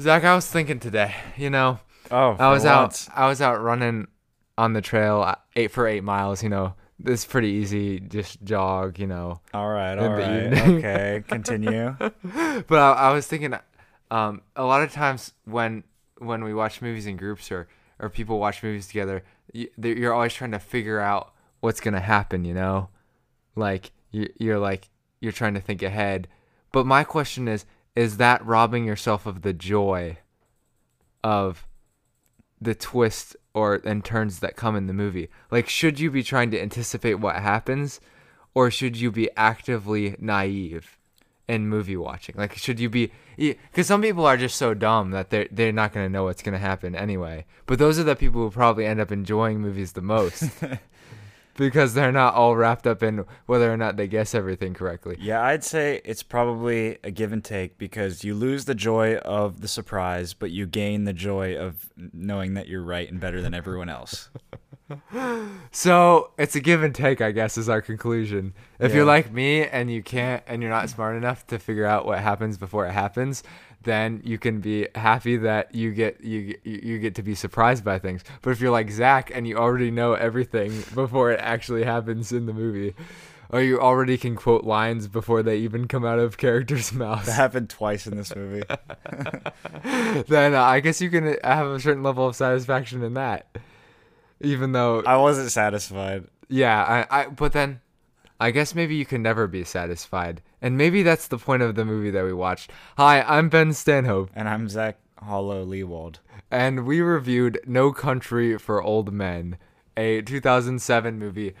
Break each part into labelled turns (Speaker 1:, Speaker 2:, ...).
Speaker 1: Zach, I was thinking today. You know,
Speaker 2: Oh,
Speaker 1: I was
Speaker 2: for
Speaker 1: out. I was out running on the trail, uh, eight for eight miles. You know, this pretty easy. Just jog. You know,
Speaker 2: All right, all right. Okay, continue.
Speaker 1: but I, I was thinking, um, a lot of times when when we watch movies in groups or or people watch movies together, you, you're always trying to figure out what's gonna happen. You know, like you, you're like you're trying to think ahead. But my question is, is that robbing yourself of the joy of the twist or and turns that come in the movie? Like, should you be trying to anticipate what happens, or should you be actively naive in movie watching? Like, should you be? Because some people are just so dumb that they're they're not gonna know what's gonna happen anyway. But those are the people who probably end up enjoying movies the most. Because they're not all wrapped up in whether or not they guess everything correctly.
Speaker 2: Yeah, I'd say it's probably a give and take because you lose the joy of the surprise, but you gain the joy of knowing that you're right and better than everyone else.
Speaker 1: So it's a give and take, I guess, is our conclusion. If you're like me and you can't and you're not smart enough to figure out what happens before it happens, then you can be happy that you get you you get to be surprised by things. But if you're like Zach and you already know everything before it actually happens in the movie, or you already can quote lines before they even come out of characters' mouths,
Speaker 2: That happened twice in this movie.
Speaker 1: then uh, I guess you can have a certain level of satisfaction in that. Even though
Speaker 2: I wasn't satisfied.
Speaker 1: Yeah, I, I but then I guess maybe you can never be satisfied. And maybe that's the point of the movie that we watched. Hi, I'm Ben Stanhope,
Speaker 2: And I'm Zach Hollow Leewald.
Speaker 1: and we reviewed No Country for Old Men, a 2007 movie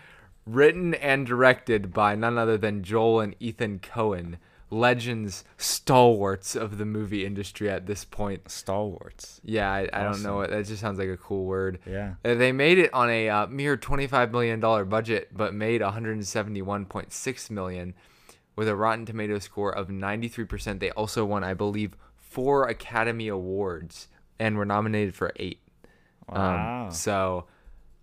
Speaker 1: written and directed by none other than Joel and Ethan Coen, legends, stalwarts of the movie industry at this point.
Speaker 2: Stalwarts.
Speaker 1: Yeah, I, I don't know. That just sounds like a cool word.
Speaker 2: Yeah.
Speaker 1: Uh, They made it on a uh, mere $25 million budget, but made $171.6 million with a Rotten Tomato score of 93%. They also won, I believe, four Academy Awards and were nominated for eight.
Speaker 2: Wow.
Speaker 1: Um, so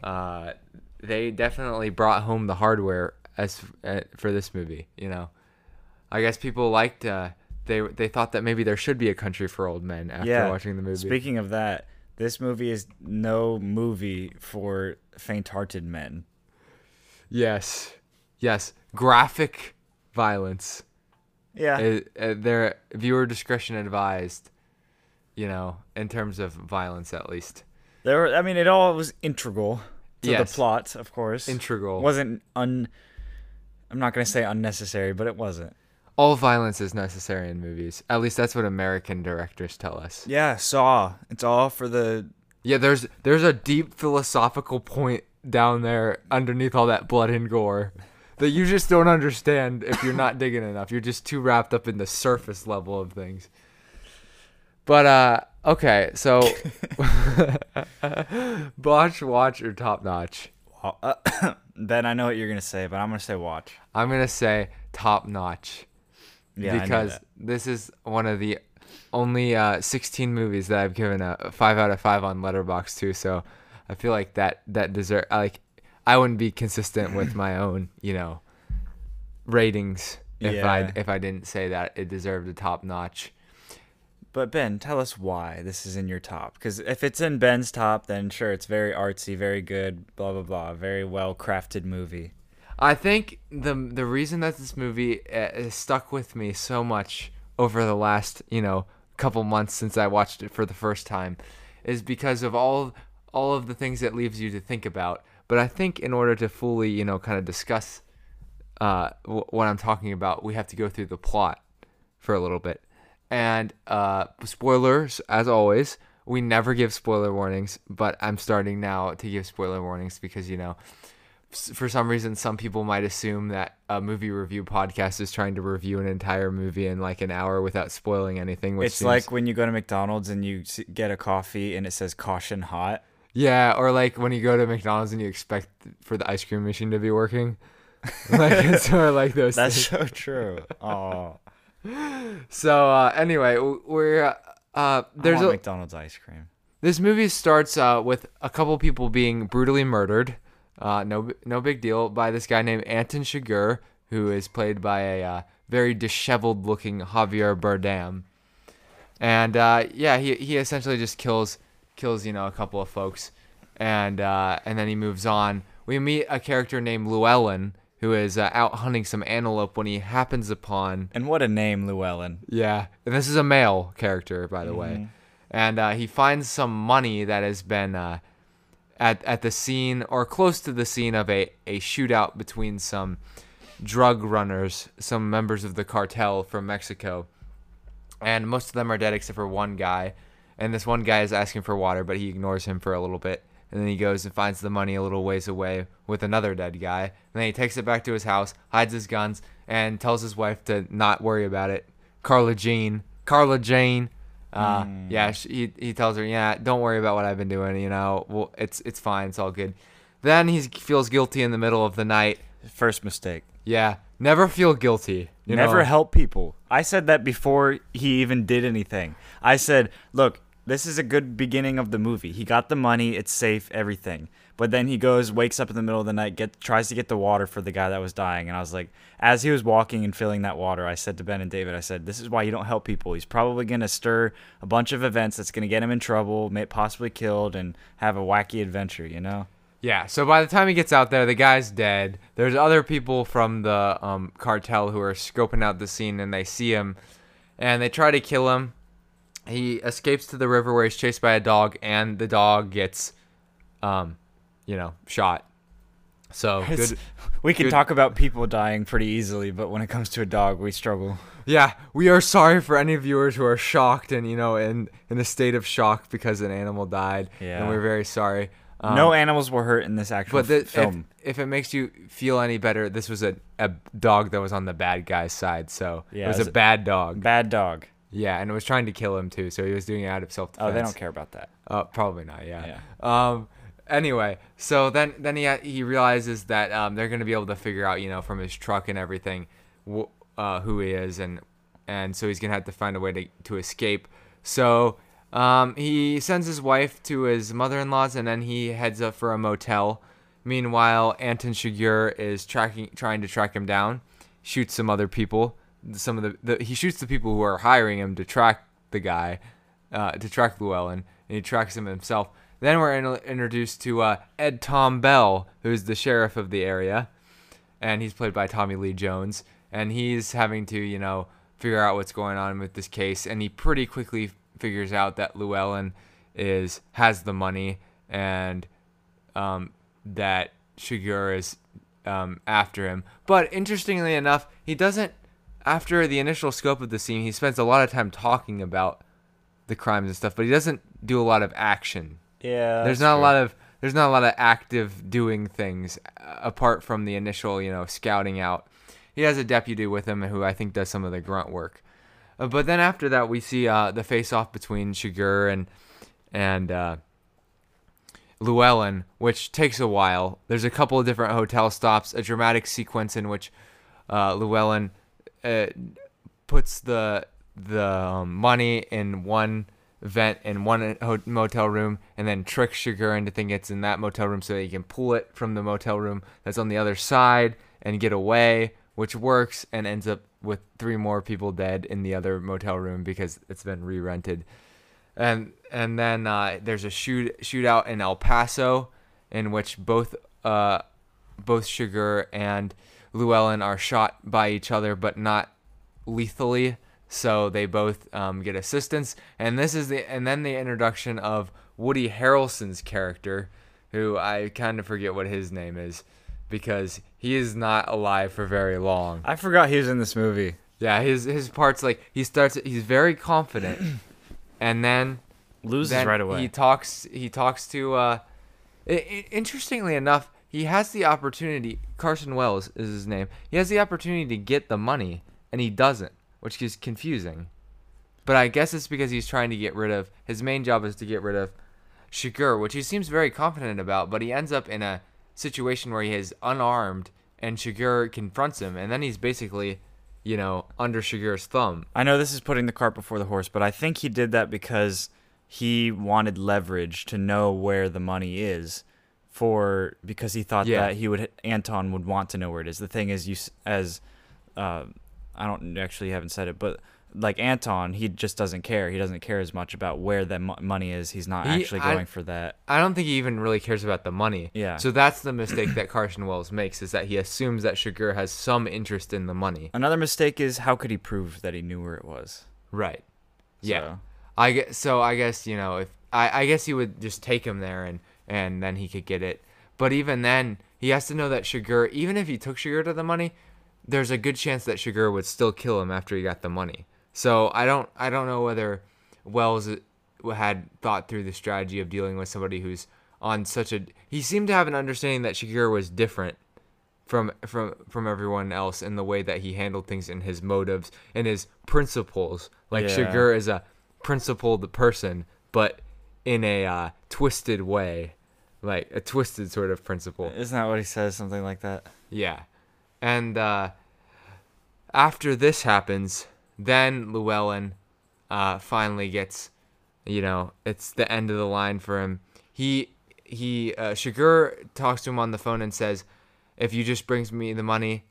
Speaker 1: uh, they definitely brought home the hardware as uh, for this movie. You know, I guess people liked. Uh, they they thought that maybe there should be a country for old men after
Speaker 2: yeah.
Speaker 1: watching the movie.
Speaker 2: Speaking of that, this movie is no movie for faint-hearted men.
Speaker 1: Yes, yes, graphic violence.
Speaker 2: Yeah.
Speaker 1: Uh, their viewer discretion advised. You know, in terms of violence, at least.
Speaker 2: There were, I mean, it all was integral to
Speaker 1: Yes.
Speaker 2: the plot, of course.
Speaker 1: Integral.
Speaker 2: wasn't un. I'm not gonna say unnecessary, but it wasn't.
Speaker 1: All violence is necessary in movies. At least that's what American directors tell us.
Speaker 2: Yeah, Saw. It's all for the.
Speaker 1: Yeah, there's there's a deep philosophical point down there underneath all that blood and gore that you just don't understand if you're not digging enough. You're just too wrapped up in the surface level of things. But uh okay, so botch, watch, or top notch.
Speaker 2: Uh, ben, I know what you're gonna say, but I'm gonna say watch.
Speaker 1: I'm gonna say top notch.
Speaker 2: Yeah,
Speaker 1: because this is one of the only uh, 16 movies that I've given a five out of five on Letterboxd too. So I feel like that that deserve like I wouldn't be consistent with my own you know ratings if I if I didn't say that it deserved a top notch.
Speaker 2: But Ben, tell us why this is in your top. Because if it's in Ben's top, then sure, it's very artsy, very good, blah blah blah, very well crafted movie.
Speaker 1: I think the the reason that this movie uh, has stuck with me so much over the last you know couple months since I watched it for the first time is because of all all of the things it leaves you to think about. But I think in order to fully you know kind of discuss uh, w- what I'm talking about, we have to go through the plot for a little bit. And uh, spoilers, as always, we never give spoiler warnings, but I'm starting now to give spoiler warnings because you know for some reason some people might assume that a movie review podcast is trying to review an entire movie in like an hour without spoiling anything which
Speaker 2: it's
Speaker 1: seems-
Speaker 2: like when you go to McDonald's and you get a coffee and it says caution hot.
Speaker 1: Yeah or like when you go to mcdonald's and you expect for the ice cream machine to be working like it's sort of like those
Speaker 2: That's
Speaker 1: things.
Speaker 2: so true. Oh,
Speaker 1: so uh anyway we're uh,
Speaker 2: there's
Speaker 1: there's a
Speaker 2: McDonald's ice cream.
Speaker 1: This movie starts uh, with a couple people being brutally murdered. Uh, no, no big deal by this guy named Anton Chigurh, who is played by a uh, very disheveled-looking Javier Bardem. and uh, yeah, he he essentially just kills kills you know a couple of folks, and uh, and then he moves on. We meet a character named Llewellyn who is uh, out hunting some antelope when he happens upon
Speaker 2: And what a name, Llewellyn.
Speaker 1: yeah, and this is a male character by the
Speaker 2: Mm-hmm.
Speaker 1: way, and uh, he finds some money that has been uh, at at the scene or close to the scene of a a shootout between some drug runners, some members of the cartel from Mexico, and most of them are dead except for one guy, and this one guy is asking for water, but he ignores him for a little bit. And then he goes and finds the money a little ways away with another dead guy. And then he takes it back to his house, hides his guns, and tells his wife to not worry about it. Carla Jean, Carla Jane, uh, yeah, she, he he tells her, yeah, don't worry about what I've been doing. You know, well, it's it's fine, it's all good. Then he feels guilty in the middle of the night.
Speaker 2: First mistake.
Speaker 1: Yeah, never feel guilty. You
Speaker 2: Never
Speaker 1: know?
Speaker 2: help people. I said that before he even did anything. I said, look, this is a good beginning of the movie. He got the money, it's safe, everything. But then he goes, wakes up in the middle of the night, get tries to get the water for the guy that was dying. And I was like, as he was walking and filling that water, I said to Ben and David, I said, this is why you don't help people. He's probably going to stir a bunch of events that's going to get him in trouble, may possibly killed, and have a wacky adventure, you know?
Speaker 1: Yeah, so by the time he gets out there, the guy's dead. There's other people from the um, cartel who are scoping out the scene and they see him and they try to kill him. He escapes to the river where he's chased by a dog and the dog gets, um, you know, shot. So good.
Speaker 2: we can
Speaker 1: good-
Speaker 2: talk about people dying pretty easily, but when it comes to a dog, we struggle.
Speaker 1: Yeah, we are sorry for any viewers who are shocked and, you know, in, in a state of shock because an animal died. And
Speaker 2: Yeah.
Speaker 1: we're very sorry. Um,
Speaker 2: no animals were hurt in this actual
Speaker 1: But the,
Speaker 2: film.
Speaker 1: If, if it makes you feel any better, this was a, a dog that was on the bad guy's side. So
Speaker 2: Yeah,
Speaker 1: it was
Speaker 2: is
Speaker 1: a bad dog.
Speaker 2: Bad dog.
Speaker 1: Yeah, and it was trying to kill him too. So he was doing it out of self defense.
Speaker 2: Oh, they don't care about that.
Speaker 1: Uh, probably not. Yeah. yeah. Um. Anyway, so then then he he realizes that um they're gonna be able to figure out you know from his truck and everything, wh- uh who he is and and so he's gonna have to find a way to to escape. So um he sends his wife to his mother-in-law's and then he heads up for a motel. Meanwhile, Anton Chigurh is tracking trying to track him down, shoots some other people. Some of the, the he shoots the people who are hiring him to track the guy uh, to track Llewellyn, and he tracks him himself. Then we're in- introduced to uh, Ed Tom Bell, who's the sheriff of the area, and he's played by Tommy Lee Jones, and he's having to, you know, figure out what's going on with this case, and he pretty quickly figures out that Llewellyn is has the money and um, that Chigurh is um, after him. But interestingly enough, he doesn't. After the initial scope of the scene, he spends a lot of time talking about the crimes and stuff, but he doesn't do a lot of action.
Speaker 2: Yeah.
Speaker 1: there's not a lot of there's not a lot of active doing things uh, apart from the initial, you know, scouting out. He has a deputy with him who I think does some of the grunt work. Uh, but then after that, we see uh, the face-off between Chigurh and and uh, Llewellyn, which takes a while. There's a couple of different hotel stops, a dramatic sequence in which uh, Llewellyn uh, puts the the um, money in one vent in one motel room and then tricks Chigurh into thinking it's in that motel room so that he can pull it from the motel room that's on the other side and get away, which works and ends up with three more people dead in the other motel room because it's been re-rented. And and then uh, there's a shoot shootout in El Paso in which both uh, both Chigurh and Llewellyn are shot by each other, but not lethally. So they both um, get assistance, and this is the and then the introduction of Woody Harrelson's character, who I kind of forget what his name is, because he is not alive for very long.
Speaker 2: I forgot he was in this movie.
Speaker 1: Yeah, his his parts like he starts he's very confident, and then
Speaker 2: Loses
Speaker 1: then
Speaker 2: right away.
Speaker 1: He talks. He talks to. Uh, interestingly enough, he has the opportunity. Carson Wells is his name. He has the opportunity to get the money, and he doesn't, which is confusing. But I guess it's because he's trying to get rid of. His main job is to get rid of Chigurh, which he seems very confident about. But he ends up in a situation where he is unarmed, and Chigurh confronts him, and then he's basically, you know, under Chigurh's thumb.
Speaker 2: I know this is putting the cart before the horse, but I think he did that because he wanted leverage to know where the money is for because he thought
Speaker 1: Yeah.
Speaker 2: that he would Anton would want to know where it is. The thing is you as uh, I don't actually haven't said it, but like Anton, he just doesn't care. He doesn't care as much about where the mo- money is. He's not
Speaker 1: He-
Speaker 2: actually
Speaker 1: I-
Speaker 2: going for that.
Speaker 1: I don't think he even really cares about the money.
Speaker 2: Yeah.
Speaker 1: So that's the mistake that Carson Wells makes is that he assumes that Chigurh has some interest in the money.
Speaker 2: Another mistake is how could he prove that he knew where it was?
Speaker 1: Right. Yeah.
Speaker 2: So-
Speaker 1: I guess so. I guess you know if I, I guess he would just take him there and and then he could get it. But even then, he has to know that Chigurh, even if he took Chigurh to the money, there's a good chance that Chigurh would still kill him after he got the money. So I don't I don't know whether Wells had thought through the strategy of dealing with somebody who's on such a. He seemed to have an understanding that Chigurh was different from from from everyone else in the way that he handled things in his motives and his principles. Like
Speaker 2: Yeah.
Speaker 1: Chigurh is a principled person, but in a uh, twisted way, like a twisted sort of principle.
Speaker 2: Isn't that what he says? Something like that.
Speaker 1: Yeah. And uh, after this happens, then Llewellyn uh, finally gets, you know, it's the end of the line for him. He he uh, Chigurh talks to him on the phone and says, "If you just brings me the money,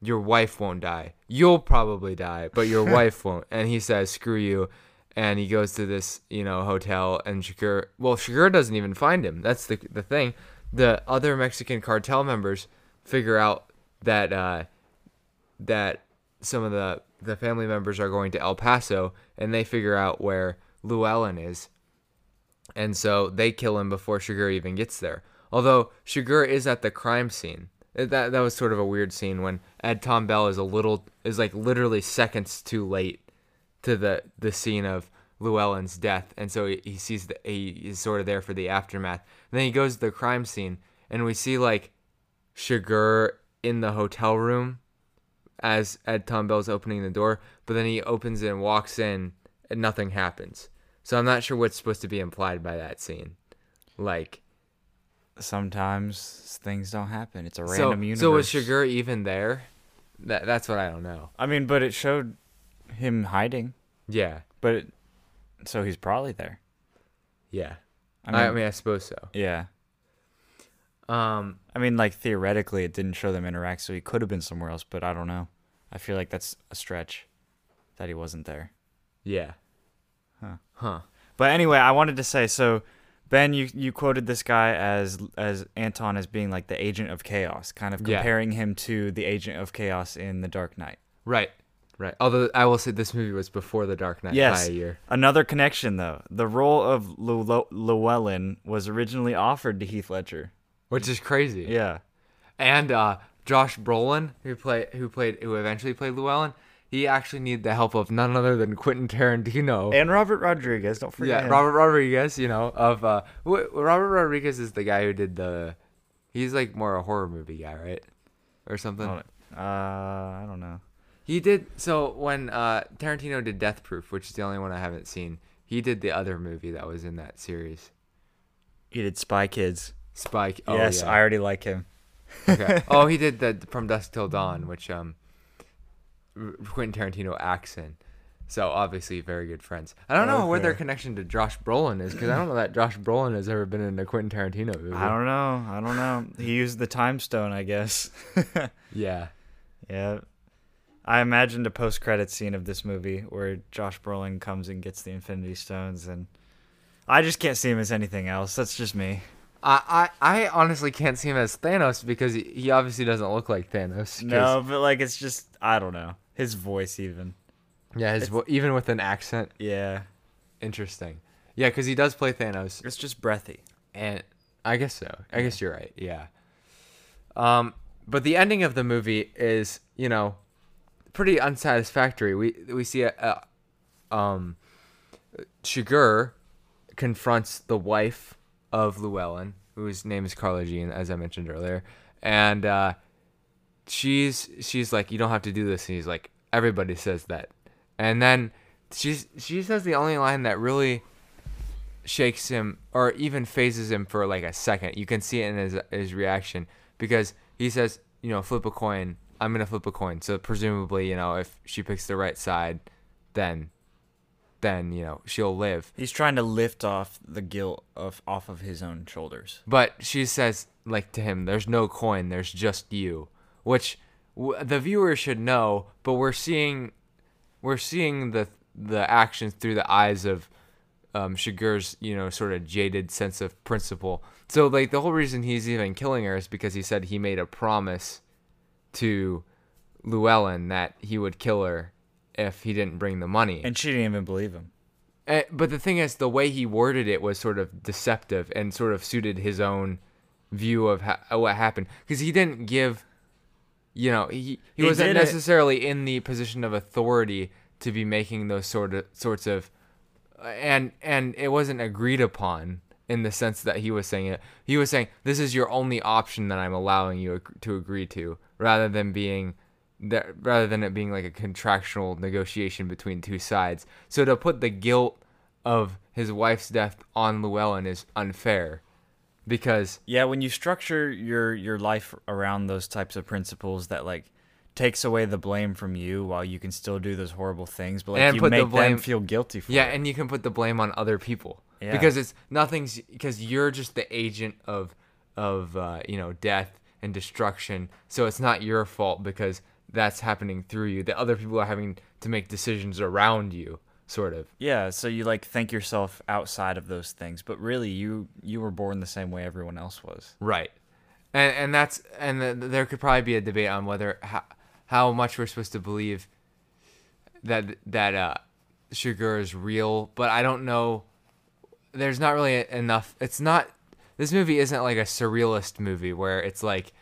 Speaker 1: your wife won't die. You'll probably die, but your wife won't." And he says, "Screw you." And he goes to this, you know, hotel, and Chigurh. Well, Chigurh doesn't even find him. That's the the thing. The other Mexican cartel members figure out that uh, that some of the the family members are going to El Paso, and they figure out where Llewellyn is, and so they kill him before Chigurh even gets there. Although Chigurh is at the crime scene. That that was sort of a weird scene when Ed Tom Bell is a little is like literally seconds too late to the the scene of Llewellyn's death, and so he, he sees the he is sort of there for the aftermath. And then he goes to the crime scene, and we see like Chigurh in the hotel room as Ed Tom Bell's opening the door, but then he opens it and walks in, and nothing happens. So I'm not sure what's supposed to be implied by that scene. Like,
Speaker 2: Sometimes things don't happen. It's a
Speaker 1: so,
Speaker 2: random universe.
Speaker 1: so was Chigurh even there? That that's what I don't know.
Speaker 2: I mean, but it showed him hiding.
Speaker 1: Yeah,
Speaker 2: But it, so he's probably there.
Speaker 1: yeah.
Speaker 2: I
Speaker 1: I
Speaker 2: mean,
Speaker 1: mean, I, suppose so.
Speaker 2: yeah.
Speaker 1: Um,
Speaker 2: I mean, like theoretically, it didn't show them interact, so he could have been somewhere else. But I don't know. I feel like that's a stretch that he wasn't there.
Speaker 1: yeah.
Speaker 2: Huh.
Speaker 1: Huh.
Speaker 2: But anyway, I wanted to say so. Ben, you, you quoted this guy as as Anton as being like the agent of chaos, kind of
Speaker 1: Yeah.
Speaker 2: comparing him to the agent of chaos in The Dark Knight.
Speaker 1: Right. Right. Although I will say this movie was before The Dark Knight
Speaker 2: Yes.
Speaker 1: by a year.
Speaker 2: Another connection, though. The role of Llew- Llewellyn was originally offered to Heath Ledger.
Speaker 1: Which is crazy.
Speaker 2: Yeah.
Speaker 1: And uh, Josh Brolin, who play who played who eventually played Llewellyn, he actually needed the help of none other than Quentin Tarantino.
Speaker 2: And Robert Rodriguez, don't forget.
Speaker 1: yeah,
Speaker 2: him.
Speaker 1: Robert Rodriguez, you know, of uh Robert Rodriguez is the guy who did the he's like more a horror movie guy, right? Or something.
Speaker 2: Oh, Uh, I don't know.
Speaker 1: He did so when uh Tarantino did Death Proof, which is the only one I haven't seen. He did the other movie that was in that series.
Speaker 2: He did Spy Kids.
Speaker 1: Spike. Oh,
Speaker 2: yes,
Speaker 1: yeah.
Speaker 2: I already like him.
Speaker 1: Okay. oh, he did the From Dusk Till Dawn, which um Quentin Tarantino acts in. So obviously very good friends. I don't know where their connection to Josh Brolin is because I don't know that Josh Brolin has ever been in a Quentin Tarantino movie.
Speaker 2: I don't know. I don't know. He used the time stone, I guess.
Speaker 1: Yeah.
Speaker 2: yeah. I imagined a post credit scene of this movie where Josh Brolin comes and gets the Infinity Stones and I just can't see him as anything else. That's just me.
Speaker 1: I, I I honestly can't see him as Thanos because he, he obviously doesn't look like Thanos.
Speaker 2: No, but like it's just I don't know. His voice even.
Speaker 1: Yeah, his vo- even with an accent,
Speaker 2: Yeah.
Speaker 1: interesting. Yeah, because he does play Thanos.
Speaker 2: It's just breathy.
Speaker 1: And I guess so. I guess you're right. Yeah. Um, but the ending of the movie is, you know, pretty unsatisfactory. We we see a, a um, Chigurh confronts the wife of Llewellyn, whose name is Carla Jean, as I mentioned earlier, and uh, she's she's like, you don't have to do this, and he's like, everybody says that, and then she's she says the only line that really shakes him or even phases him for like a second. You can see it in his his reaction because he says, you know, flip a coin. I'm gonna flip a coin. So presumably, you know, if she picks the right side, then then you know she'll live.
Speaker 2: He's trying to lift off the guilt of off of his own shoulders.
Speaker 1: But she says like to him, "There's no coin. There's just you," which w- the viewer should know. But we're seeing we're seeing the the actions through the eyes of um, Chigurh's, you know, sort of jaded sense of principle. So like the whole reason he's even killing her is because he said he made a promise to Llewellyn that he would kill her if he didn't bring the money.
Speaker 2: And she didn't even believe him.
Speaker 1: Uh, but the thing is, the way he worded it was sort of deceptive and sort of suited his own view of ha- what happened because he didn't give, you know, he he,
Speaker 2: He
Speaker 1: wasn't
Speaker 2: did it-
Speaker 1: necessarily in the position of authority to be making those sort of sorts of, and and it wasn't agreed upon in the sense that he was saying it. He was saying this is your only option that I'm allowing you to agree to, rather than being that rather than it being like a contractual negotiation between two sides. So to put the guilt of his wife's death on Llewellyn is unfair because
Speaker 2: Yeah, when you structure your your life around those types of principles that like takes away the blame from you while you can still do those horrible things, but like
Speaker 1: And
Speaker 2: you
Speaker 1: put the
Speaker 2: make
Speaker 1: blame-
Speaker 2: them feel guilty for
Speaker 1: yeah,
Speaker 2: it.
Speaker 1: and you can put the blame on other people
Speaker 2: Yeah.
Speaker 1: because it's nothing's because you're just the agent of of uh, you know death and destruction. So it's not your fault because that's happening through you. The other people are having to make decisions around you, sort of.
Speaker 2: Yeah, so you like think yourself outside of those things, but really you you were born the same way everyone else was.
Speaker 1: Right. And and that's and th there could probably be a debate on whether how, how much we're supposed to believe that that uh Chigurh is real, but I don't know there's not really enough it's not this movie isn't like a surrealist movie where it's like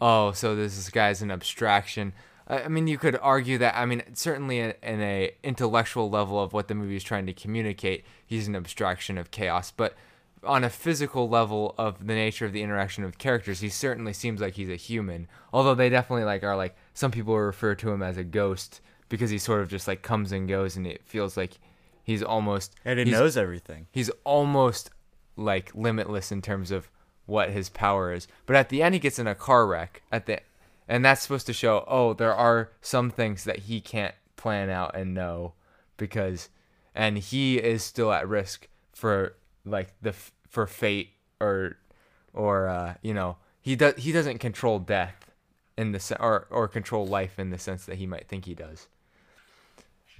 Speaker 1: oh so this, guy's an abstraction I I mean, you could argue that. I mean, certainly in, in a intellectual level of what the movie is trying to communicate, he's an abstraction of chaos. But on a physical level of the nature of the interaction of characters, he certainly seems like he's a human. Although they definitely like are like some people refer to him as a ghost because he sort of just like comes and goes, and it feels like he's almost
Speaker 2: And it knows everything.
Speaker 1: he's almost like limitless in terms of what his power is. But at the end, he gets in a car wreck at the, and that's supposed to show oh there are some things that he can't plan out and know because, and he is still at risk for like the for fate or or uh, you know he does he doesn't control death in the or or control life in the sense that he might think he does.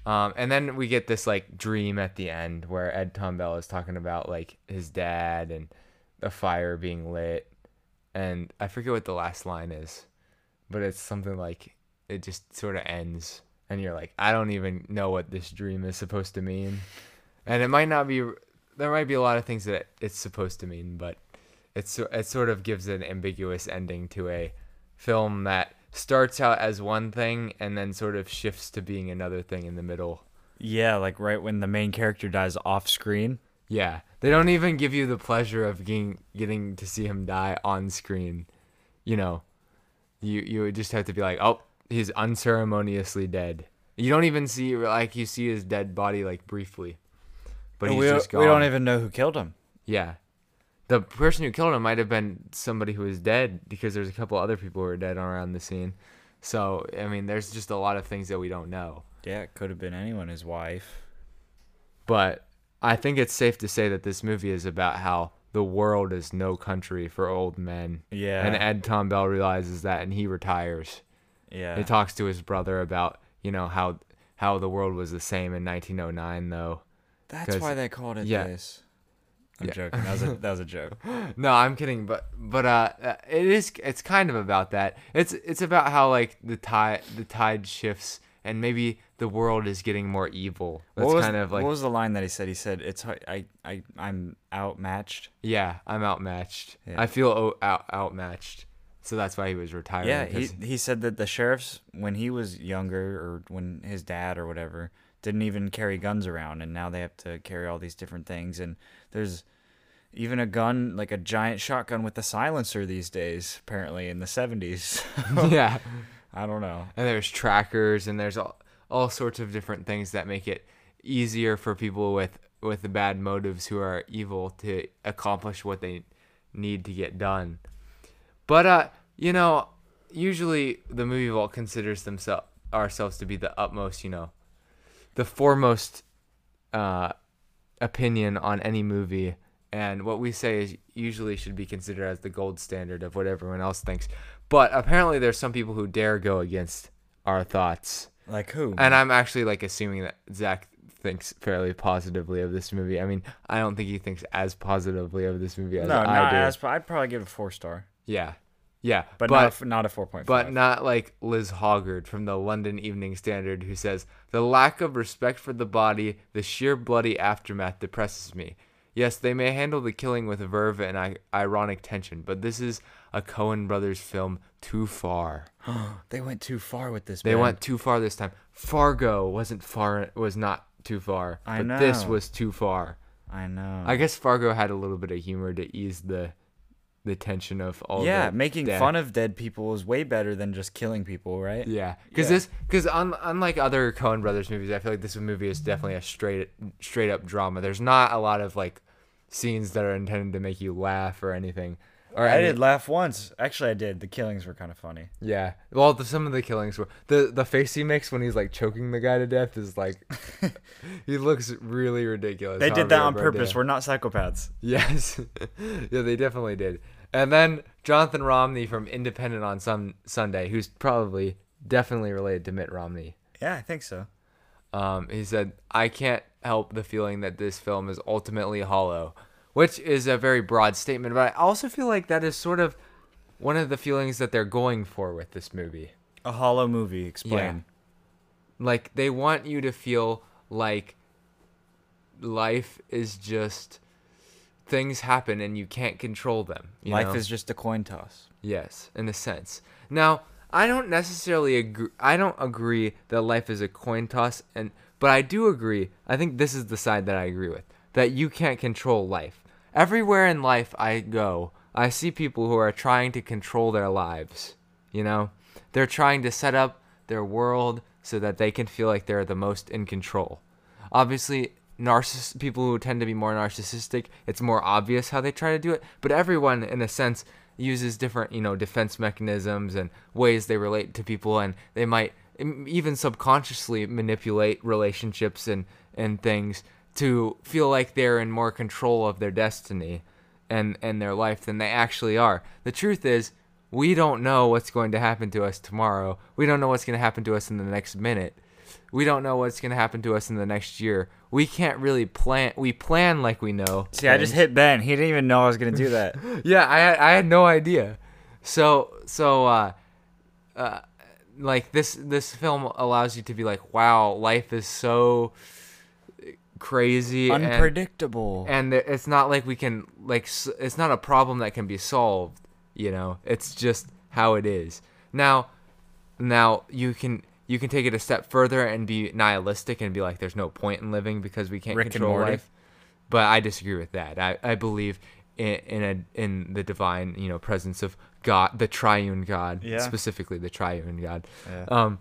Speaker 1: Um, and then we get this like dream at the end where Ed Tom Bell is talking about like his dad and the fire being lit, and I forget what the last line is, but it's something like it just sort of ends, and you're like, I don't even know what this dream is supposed to mean, and it might not be. There might be a lot of things that it's supposed to mean, but it's it sort of gives an ambiguous ending to a film that starts out as one thing and then sort of shifts to being another thing in the middle.
Speaker 2: Yeah, like right when the main character dies off screen.
Speaker 1: Yeah, they don't even give you the pleasure of getting getting to see him die on screen. You know, you you would just have to be like, oh, he's unceremoniously dead. You don't even see like you see his dead body like briefly, but
Speaker 2: we,
Speaker 1: just gone.
Speaker 2: we don't even know who killed him.
Speaker 1: Yeah. The person who killed him might have been somebody who was dead because there's a couple other people who were dead around the scene. So, I mean, there's just a lot of things that we don't know.
Speaker 2: Yeah, it could have been anyone, his wife.
Speaker 1: But I think it's safe to say that this movie is about how the world is no country for old men.
Speaker 2: Yeah.
Speaker 1: And Ed Tom Bell realizes that and he retires.
Speaker 2: Yeah.
Speaker 1: He talks to his brother about, you know, how how the world was the same in 1909 though.
Speaker 2: That's why they called it
Speaker 1: yeah.
Speaker 2: this. I'm
Speaker 1: Yeah.
Speaker 2: joking. That was a that was a joke.
Speaker 1: No, I'm kidding, but but uh, uh, it is it's kind of about that. It's it's about how like the tide the tide shifts and maybe the world is getting more evil. That's
Speaker 2: what was,
Speaker 1: kind of like
Speaker 2: what was the line that he said? He said, "It's I I I'm outmatched."
Speaker 1: yeah, I'm outmatched.
Speaker 2: Yeah.
Speaker 1: I feel o- out outmatched. So that's why he was retiring.
Speaker 2: Yeah, he he said that the sheriffs when he was younger or when his dad or whatever didn't even carry guns around and now they have to carry all these different things and there's even a gun like a giant shotgun with a silencer these days apparently in the 70s.
Speaker 1: yeah.
Speaker 2: I don't know.
Speaker 1: And there's trackers and there's all all sorts of different things that make it easier for people with with the bad motives who are evil to accomplish what they need to get done. But uh, you know, usually the movie vault considers themselves ourselves to be the utmost, you know, the foremost uh, opinion on any movie, and what we say is usually should be considered as the gold standard of what everyone else thinks. But apparently, there's some people who dare go against our thoughts.
Speaker 2: Like who?
Speaker 1: And I'm actually like assuming that Zach thinks fairly positively of this movie. I mean, I don't think he thinks as positively of this movie as
Speaker 2: no,
Speaker 1: I
Speaker 2: not
Speaker 1: do.
Speaker 2: as. I'd probably give it a four star,
Speaker 1: yeah, yeah,
Speaker 2: but,
Speaker 1: but
Speaker 2: not not a four point
Speaker 1: but not like Liz Hoggard from the London Evening Standard, who says, The lack of respect for the body, the sheer bloody aftermath depresses me. Yes, they may handle the killing with verve and I- ironic tension, but this is a Coen Brothers film too far.
Speaker 2: they went too far with this.
Speaker 1: They
Speaker 2: man.
Speaker 1: went too far this time. Fargo wasn't far, was not too far,
Speaker 2: I
Speaker 1: but this was too far.
Speaker 2: I know.
Speaker 1: I guess Fargo had a little bit of humor to ease the the tension of all.
Speaker 2: yeah, making
Speaker 1: death.
Speaker 2: fun of dead people is way better than just killing people, right?
Speaker 1: Yeah, because
Speaker 2: Yeah.
Speaker 1: this because un, unlike other Coen Brothers movies, I feel like this movie is definitely a straight straight up drama. There's not a lot of like scenes that are intended to make you laugh or anything. Or
Speaker 2: I did laugh once. Actually, I did. The killings were kind of funny.
Speaker 1: Yeah. Well, the, some of the killings were the the face he makes when he's like choking the guy to death is like he looks really ridiculous.
Speaker 2: They did that on purpose. We're not psychopaths.
Speaker 1: Yes. yeah, they definitely did. And then Jonathan Romney from Independent on some Sunday, who's probably definitely related to Mitt Romney.
Speaker 2: Yeah, I think so.
Speaker 1: Um, he said, I can't help the feeling that this film is ultimately hollow, which is a very broad statement, but I also feel like that is sort of one of the feelings that they're going for with this movie.
Speaker 2: A hollow movie. Explain.
Speaker 1: Like, they want you to feel like life is just things happen and you can't control them. you
Speaker 2: Life
Speaker 1: know?
Speaker 2: is just a coin toss.
Speaker 1: Yes, in a sense. Now, I don't necessarily agree. I don't agree that life is a coin toss, and but I do agree. I think this is the side that I agree with that you can't control life. Everywhere in life I go, I see people who are trying to control their lives. You know, they're trying to set up their world so that they can feel like they're the most in control. Obviously, narciss people who tend to be more narcissistic, it's more obvious how they try to do it. But everyone, in a sense, uses different, you know, defense mechanisms and ways they relate to people, and they might even subconsciously manipulate relationships and and things to feel like they're in more control of their destiny and and their life than they actually are. The truth is, we don't know what's going to happen to us tomorrow. We don't know what's going to happen to us in the next minute. We don't know what's going to happen to us in the next year. We can't really plan. We plan like we know.
Speaker 2: See, I just hit Ben. He didn't even know I was gonna do that.
Speaker 1: Yeah, I had, I had no idea. So so uh, uh, like this this film allows you to be like, wow, life is so crazy
Speaker 2: Unpredictable.
Speaker 1: and th- it's not like we can like it's not a problem that can be solved you know it's just how it is now now you can you can take it a step further and be nihilistic and be like there's no point in living because we can't
Speaker 2: Rick
Speaker 1: control life but i disagree with that i, I believe in, in a in the divine you know presence of god the triune god
Speaker 2: Yeah.
Speaker 1: specifically the triune god
Speaker 2: Yeah.
Speaker 1: um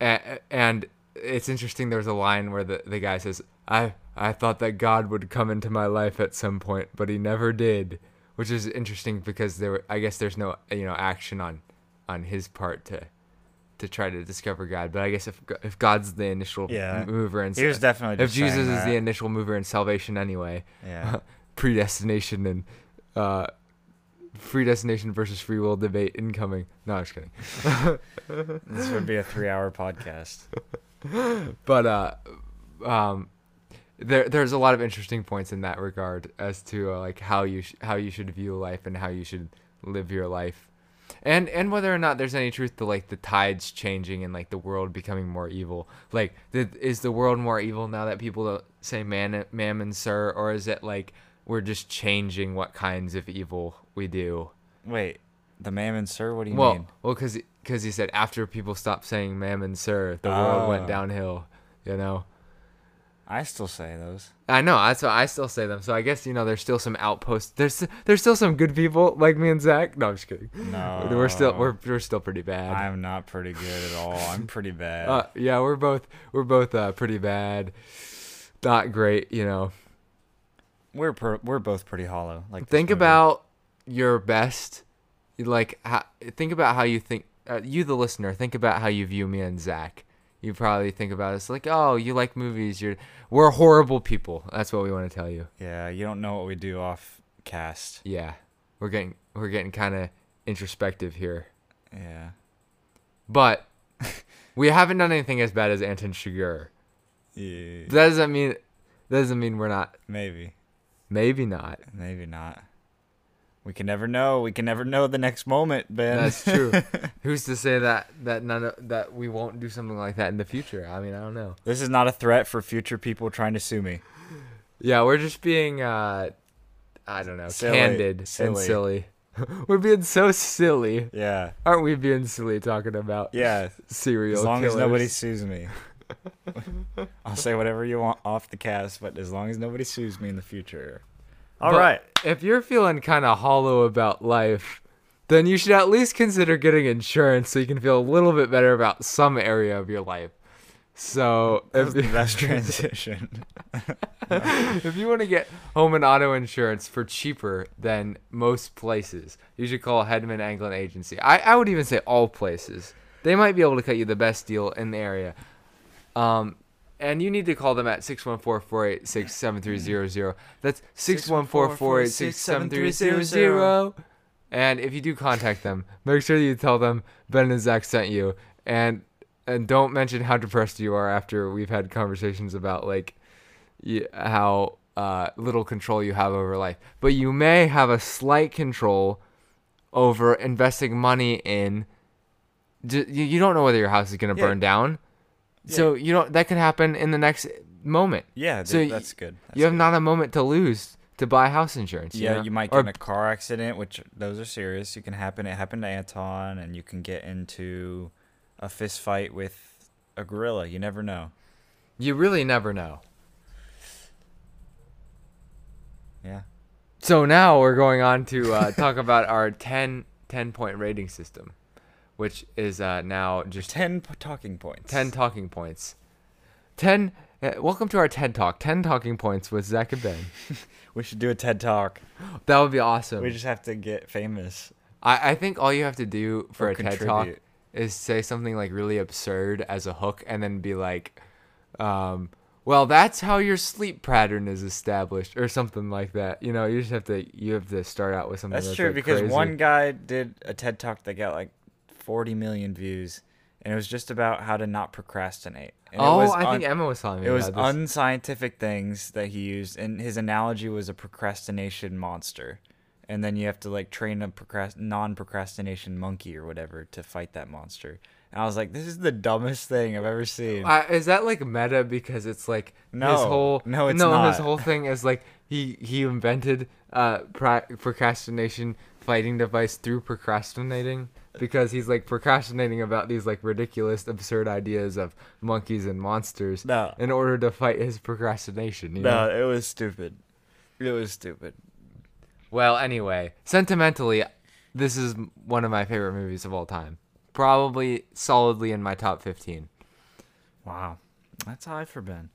Speaker 1: a- and it's interesting there's a line where the, the guy says i i thought that god would come into my life at some point but he never did which is interesting because there i guess there's no you know action on on his part to to try to discover god but i guess if if god's the initial
Speaker 2: Yeah.
Speaker 1: mover and
Speaker 2: he was definitely.
Speaker 1: if jesus is the initial mover in salvation anyway
Speaker 2: Yeah.
Speaker 1: predestination and uh predestination versus free will debate incoming no i'm just kidding
Speaker 2: this would be a three-hour podcast.
Speaker 1: but uh um there there's a lot of interesting points in that regard as to uh, like how you sh- how you should view life and how you should live your life. And and whether or not there's any truth to like the tides changing and like the world becoming more evil. Like is the world more evil now that people say man mammon sir? Or is it like we're just changing what kinds of evil we do?
Speaker 2: Wait, the Mammon Sir? What do you
Speaker 1: well
Speaker 2: mean?
Speaker 1: well because because he said after people stopped saying mammon sir the world went
Speaker 2: Oh.
Speaker 1: downhill you know
Speaker 2: I still say those.
Speaker 1: I know. That's why I still say them. So I guess you know there's still some outposts. There's there's still some good people like me and Zach. No, I'm just kidding.
Speaker 2: No,
Speaker 1: We're still we're we're still pretty bad.
Speaker 2: I'm not pretty good at all. I'm pretty bad.
Speaker 1: Uh, yeah, we're both we're both uh, pretty bad. Not great, you know.
Speaker 2: we're per, we're both pretty hollow. Like
Speaker 1: Think about your best. Like how, think about how you think. Uh, you, the listener, think about how you view me and Zach. You probably think about us like, oh, you like movies. You're we're horrible people. That's what we want to tell you.
Speaker 2: Yeah, you don't know what we do off cast.
Speaker 1: Yeah, we're getting we're getting kind of introspective here.
Speaker 2: Yeah.
Speaker 1: But We haven't done anything as bad as Anton Chigurh.
Speaker 2: Yeah,
Speaker 1: That doesn't mean that doesn't mean we're not.
Speaker 2: maybe,
Speaker 1: Maybe not.
Speaker 2: maybe not. We can never know. We can never know the next moment, Ben.
Speaker 1: That's true. Who's to say that that none of, that we won't do something like that in the future? I mean, I don't know.
Speaker 2: this is not a threat for future people trying to sue me.
Speaker 1: Yeah, we're just being uh I don't know,
Speaker 2: Silly.
Speaker 1: candid and
Speaker 2: Silly.
Speaker 1: silly. we're being so silly.
Speaker 2: Yeah,
Speaker 1: Aren't we being silly talking about
Speaker 2: yeah.
Speaker 1: serial
Speaker 2: As long
Speaker 1: killers?
Speaker 2: as nobody sues me, I'll say whatever you want off the cast. But as long as nobody sues me in the future, all
Speaker 1: But
Speaker 2: right.
Speaker 1: If you're feeling kind of hollow about life, then you should at least consider getting insurance so you can feel a little bit better about some area of your life. So
Speaker 2: That
Speaker 1: if
Speaker 2: was the best transition.
Speaker 1: if you want to get home and auto insurance for cheaper than most places, you should call Hedman Anglin Agency. I, I would even say all places. They might be able to cut you the best deal in the area. Um, and you need to call them at 614-486-7300. That's 614-486-7300. And if you do contact them, make sure you tell them Ben and Zach sent you. And and don't mention how depressed you are after we've had conversations about like how uh, little control you have over life. But you may have a slight control over investing money in. d- You don't know whether your house is gonna
Speaker 2: Yeah.
Speaker 1: burn down, so you don't. That could happen in the next moment.
Speaker 2: Yeah,
Speaker 1: So
Speaker 2: th- that's good. That's
Speaker 1: you have
Speaker 2: good.
Speaker 1: not a moment to lose to buy house insurance.
Speaker 2: Yeah,
Speaker 1: know?
Speaker 2: you might
Speaker 1: Or
Speaker 2: get in a car accident, which those are serious. You can happen. It happened to Anton, and you can get into a fist fight with a gorilla. You never know.
Speaker 1: you really never know.
Speaker 2: Yeah.
Speaker 1: So now we're going on to uh, talk about our 10, 10 point rating system, which is uh, now just
Speaker 2: Ten p- talking points.
Speaker 1: 10 talking points. 10. Uh, welcome to our TED Talk. 10 talking points with Zach and Ben.
Speaker 2: We should do a TED talk.
Speaker 1: That would be awesome.
Speaker 2: We just have to get famous.
Speaker 1: I, I think all you have to do for
Speaker 2: Or
Speaker 1: a TED Talk is say something like really absurd as a hook and then be like, um, well, that's how your sleep pattern is established or something like that. You know, you just have to you have to start out with something
Speaker 2: That's
Speaker 1: that's,
Speaker 2: true
Speaker 1: like,
Speaker 2: because
Speaker 1: crazy.
Speaker 2: one guy did a TED talk that got like 40 million views, and it was just about how to not procrastinate. And
Speaker 1: Oh,
Speaker 2: it was
Speaker 1: I
Speaker 2: un-
Speaker 1: think Emma was telling me
Speaker 2: it was
Speaker 1: this.
Speaker 2: unscientific things that he used, and his analogy was a procrastination monster. And then you have to like train a procrast- non-procrastination monkey or whatever to fight that monster. And I was like, this is the dumbest thing I've ever seen.
Speaker 1: Uh, is that like meta because it's like his whole
Speaker 2: No, it's
Speaker 1: no his whole thing is like he he invented uh procrastination fighting device through procrastinating because he's like procrastinating about these like ridiculous absurd ideas of monkeys and monsters
Speaker 2: No.
Speaker 1: in order to fight his procrastination you
Speaker 2: no,
Speaker 1: know?
Speaker 2: it was stupid. It was stupid.
Speaker 1: well anyway sentimentally this is one of my favorite movies of all time probably solidly in my top 15
Speaker 2: Wow, that's high for Ben.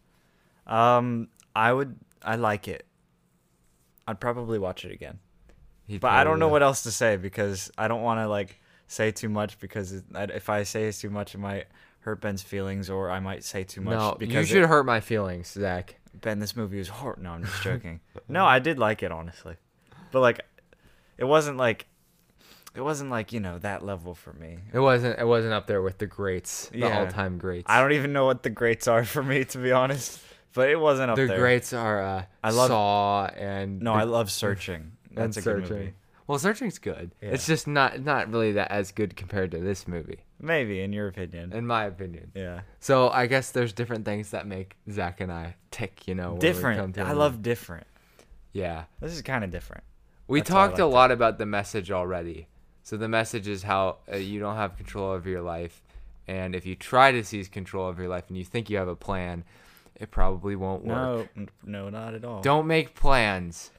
Speaker 2: Um, I would, I like it. I'd probably watch it again,
Speaker 1: He'd
Speaker 2: but I don't know what else to say because I don't want to like say too much because if I say too much, it might hurt Ben's feelings, or I might say too much
Speaker 1: no
Speaker 2: because
Speaker 1: you should
Speaker 2: it-
Speaker 1: hurt my feelings zach
Speaker 2: Ben, this movie was horrible. No, I'm just joking. no, I did like it honestly, but like, it wasn't like, it wasn't like you know that level for me.
Speaker 1: It wasn't. It wasn't up there with the greats, the
Speaker 2: Yeah.
Speaker 1: all-time greats.
Speaker 2: I don't even know what the greats are for me to be honest, but it wasn't up
Speaker 1: the
Speaker 2: there.
Speaker 1: The greats are uh,
Speaker 2: I love-
Speaker 1: Saw and
Speaker 2: No,
Speaker 1: the-
Speaker 2: I love searching. That's a good movie.
Speaker 1: Well, Searching's good.
Speaker 2: Yeah.
Speaker 1: It's just not not really that as good compared to this movie,
Speaker 2: Maybe in your opinion.
Speaker 1: in my opinion.
Speaker 2: yeah.
Speaker 1: So I guess there's different things that make Zach and I tick. You know, when we come
Speaker 2: Different.
Speaker 1: to
Speaker 2: I
Speaker 1: a
Speaker 2: love different.
Speaker 1: Yeah,
Speaker 2: This is kind of different.
Speaker 1: we
Speaker 2: That's
Speaker 1: talked a
Speaker 2: liked it.
Speaker 1: lot about the message already. So the message is how uh, you don't have control over your life, and if you try to seize control of your life and you think you have a plan, it probably won't work.
Speaker 2: No, no, not at all.
Speaker 1: Don't make plans.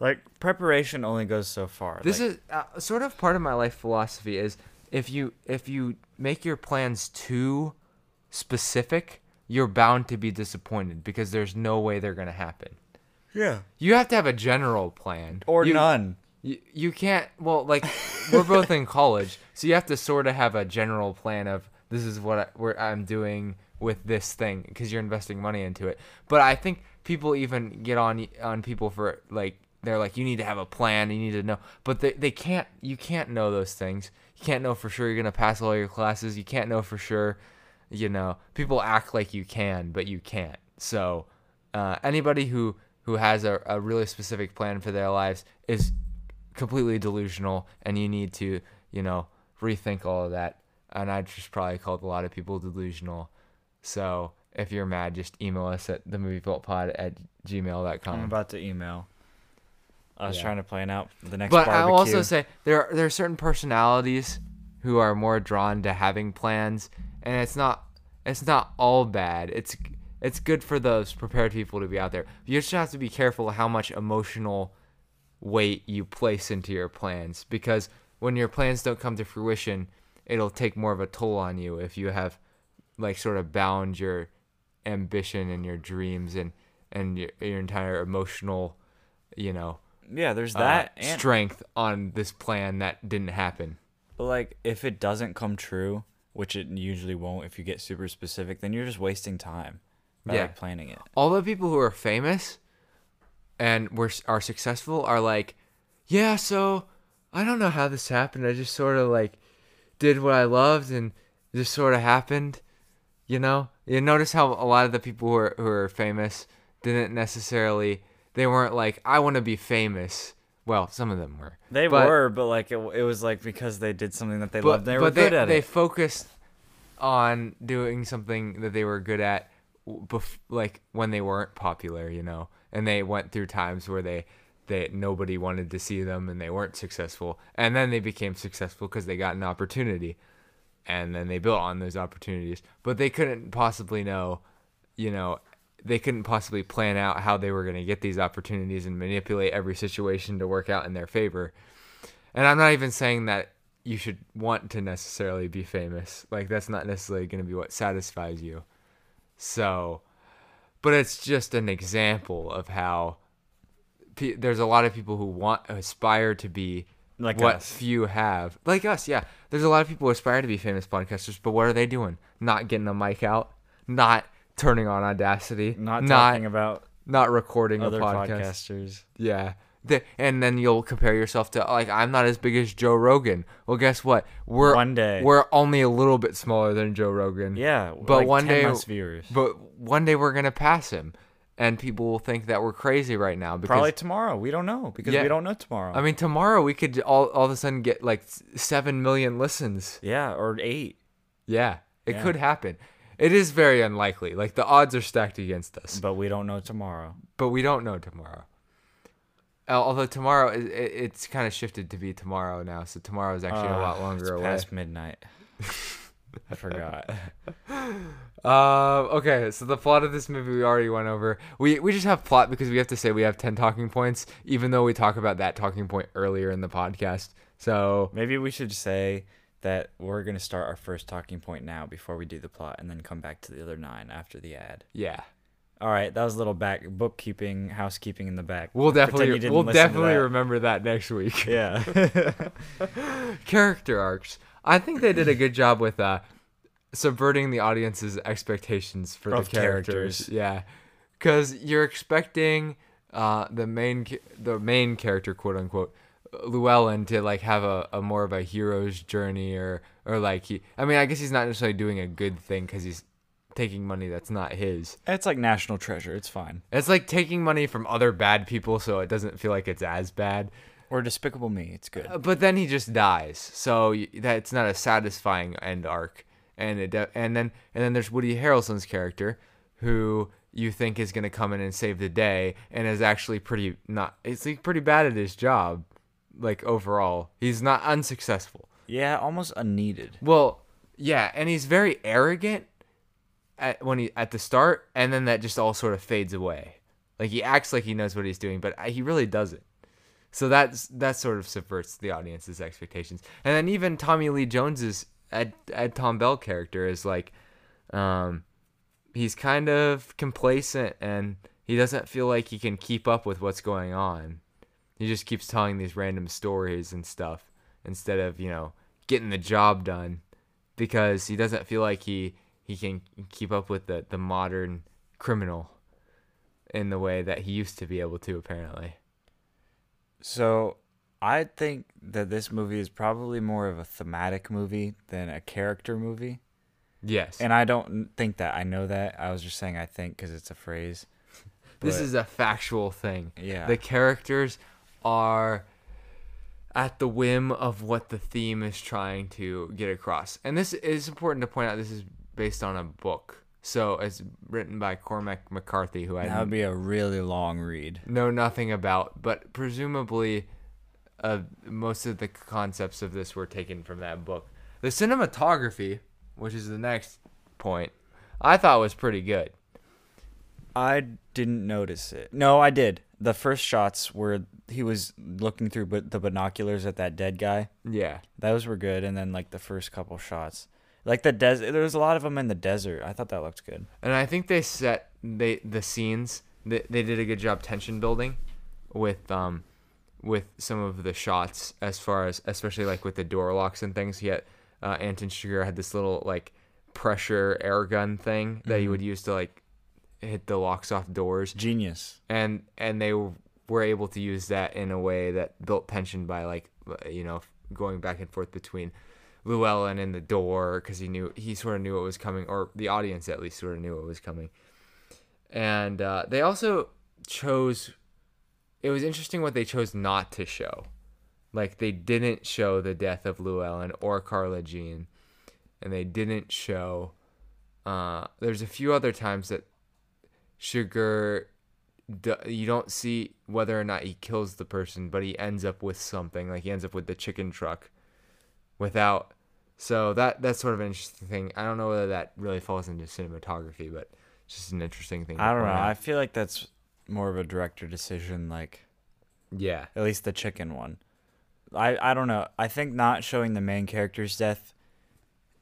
Speaker 2: Like preparation only goes so far.
Speaker 1: This
Speaker 2: like,
Speaker 1: is uh, sort of part of my life philosophy is if you if you make your plans too specific, you're bound to be disappointed because there's no way they're going to happen.
Speaker 2: yeah,
Speaker 1: You have to have a general plan
Speaker 2: or
Speaker 1: you,
Speaker 2: none.
Speaker 1: You, you can't well like we're both in college, so you have to sort of have a general plan of this is what I, where I'm doing with this thing because you're investing money into it. But I think people even get on on people for like they're like you need to have a plan, you need to know, but they they can't you can't know those things. You can't know for sure you're gonna pass all your classes. You can't know for sure you know, people act like you can, but you can't. So, uh, anybody who who has a, a really specific plan for their lives is completely delusional, and you need to, you know, rethink all of that. And I just probably called a lot of people delusional. So if you're mad, just email us at the themovievaultpod at gmail.com.
Speaker 2: I'm about to email. I was
Speaker 1: Yeah.
Speaker 2: trying to plan out the next
Speaker 1: but. I'll also say there are, there are certain personalities who are more drawn to having plans, and it's not it's not all bad. It's it's good for those prepared people to be out there. You just have to be careful how much emotional weight you place into your plans because when your plans don't come to fruition, it'll take more of a toll on you if you have like sort of bound your ambition and your dreams and and your, your entire emotional, you know,
Speaker 2: yeah, there's
Speaker 1: uh,
Speaker 2: that. and,
Speaker 1: strength on this plan that didn't happen.
Speaker 2: but like, if it doesn't come true, which it usually won't, if you get super specific, then you're just wasting time by
Speaker 1: Yeah.
Speaker 2: like planning it.
Speaker 1: All the people who are famous and were are successful are like, yeah, so I don't know how this happened. I just sort of like did what I loved and just sort of happened. You know, you notice how a lot of the people who are who are famous didn't necessarily they weren't like I want to be famous. Well, some of them were.
Speaker 2: They
Speaker 1: But-
Speaker 2: were, but like it, it was like because they did something that they
Speaker 1: but,
Speaker 2: loved. They were good
Speaker 1: they,
Speaker 2: at
Speaker 1: they
Speaker 2: it.
Speaker 1: They focused on doing something that they were good at bef- like when they weren't popular you know and they went through times where they that nobody wanted to see them and they weren't successful and then they became successful because they got an opportunity and then they built on those opportunities but they couldn't possibly know you know they couldn't possibly plan out how they were going to get these opportunities and manipulate every situation to work out in their favor and I'm not even saying that you should want to necessarily be famous. Like that's not necessarily going to be what satisfies you. So, but it's just an example of how pe- there's a lot of people who want aspire to be
Speaker 2: Like
Speaker 1: what
Speaker 2: us.
Speaker 1: few have. Like us, yeah. There's a lot of people who aspire to be famous podcasters, but what are they doing? Not getting a mic out, not turning on Audacity,
Speaker 2: Not
Speaker 1: not
Speaker 2: talking about
Speaker 1: not recording
Speaker 2: other
Speaker 1: a podcast.
Speaker 2: podcasters.
Speaker 1: Yeah. The, and then you'll compare yourself to like I'm not as big as Joe Rogan. Well, guess what? We're
Speaker 2: One day.
Speaker 1: we're only a little bit smaller than Joe Rogan.
Speaker 2: Yeah,
Speaker 1: But
Speaker 2: like
Speaker 1: one
Speaker 2: 10
Speaker 1: day-
Speaker 2: viewers.
Speaker 1: But one day we're gonna pass him, and people will think that we're crazy right now because
Speaker 2: Probably tomorrow. We don't know because
Speaker 1: Yeah.
Speaker 2: we don't know tomorrow.
Speaker 1: I mean tomorrow we could all all of a sudden get like seven million listens.
Speaker 2: yeah, or eight.
Speaker 1: Yeah, it
Speaker 2: Yeah.
Speaker 1: could happen. It is very unlikely. Like the odds are stacked against us,
Speaker 2: But we don't know tomorrow.
Speaker 1: but we don't know tomorrow. Although tomorrow it, it, it's kind of shifted to be tomorrow now, so tomorrow is actually a lot
Speaker 2: Uh,
Speaker 1: longer
Speaker 2: it's
Speaker 1: away.
Speaker 2: past midnight. I forgot.
Speaker 1: Uh, okay, so the plot of this movie we already went over. We we just have plot because we have to say we have ten talking points, even though we talk about that talking point earlier in the podcast. So
Speaker 2: Maybe we should say that we're gonna start our first talking point now before we do the plot, and then come back to the other nine after the ad.
Speaker 1: yeah,
Speaker 2: All right, that was a little back bookkeeping, housekeeping in the back.
Speaker 1: we'll definitely we'll definitely
Speaker 2: that.
Speaker 1: remember that next week.
Speaker 2: Yeah.
Speaker 1: Character arcs. I think they did a good job with uh, subverting the audience's expectations for
Speaker 2: Of
Speaker 1: the characters.
Speaker 2: characters.
Speaker 1: Yeah, because you're expecting uh, the main the main character, quote unquote, Llewellyn to like have a, a more of a hero's journey or or like he. I mean, I guess he's not necessarily doing a good thing because he's taking money that's not his.
Speaker 2: it's like national treasure. It's fine.
Speaker 1: It's like taking money from other bad people, so it doesn't feel like it's as bad.
Speaker 2: Or Despicable Me. It's good.
Speaker 1: Uh, But then he just dies, so y- that's not a satisfying end arc. And it de- and then and then there's Woody Harrelson's character, who you think is gonna come in and save the day, and is actually pretty not. It's like pretty bad at his job, like overall. He's not unsuccessful.
Speaker 2: Yeah, almost unneeded.
Speaker 1: Well, yeah, and he's very arrogant at when he at the start, and then that just all sort of fades away. Like he acts like he knows what he's doing, but he really doesn't. So that's that sort of subverts the audience's expectations. And then even Tommy Lee Jones's Ed, Ed Tom Bell character is like, um, he's kind of complacent and he doesn't feel like he can keep up with what's going on. He just keeps telling these random stories and stuff instead of you know getting the job done because he doesn't feel like he he can keep up with the the modern criminal in the way that he used to be able to apparently.
Speaker 2: So I think that this movie is probably more of a thematic movie than a character movie.
Speaker 1: Yes.
Speaker 2: And I don't think that. I know that. I was just saying I think because it's a phrase.
Speaker 1: this is a factual thing.
Speaker 2: Yeah.
Speaker 1: The characters are at the whim of what the theme is trying to get across. And this is important to point out this is based on a book. So it's written by Cormac McCarthy, who I
Speaker 2: that would be a really long read.
Speaker 1: know nothing about, but presumably uh, most of the concepts of this were taken from that book. The cinematography, which is the next point, I thought was pretty good.
Speaker 2: I didn't notice it. No, I did. The first shots where he was looking through but the binoculars at that dead guy,
Speaker 1: Yeah.
Speaker 2: those were good. And then like the first couple shots, like the desert. There was a lot of them in the desert. I thought that looked good.
Speaker 1: And I think they set they the scenes. They, they did a good job tension building with um with some of the shots as far as especially like with the door locks and things. Yet uh, Anton Chigurh had this little like pressure air gun thing that he would use to like hit the locks off doors.
Speaker 2: Genius.
Speaker 1: and and they were able to use that in a way that built tension by like you know going back and forth between Llewellyn and the door because he knew he sort of knew what was coming or the audience at least sort of knew what was coming. And uh, they also chose it was interesting what they chose not to show. Like they didn't show the death of Llewellyn or Carla Jean and they didn't show uh, there's a few other times that Chigurh you don't see whether or not he kills the person, but he ends up with something. Like he ends up with the chicken truck without. So that that's sort of an interesting thing. I don't know whether that really falls into cinematography, but it's just an interesting thing.
Speaker 2: I don't know.
Speaker 1: out.
Speaker 2: I feel like that's more of a director decision. Like
Speaker 1: yeah,
Speaker 2: at least the chicken one. I I don't know. I think not showing the main character's death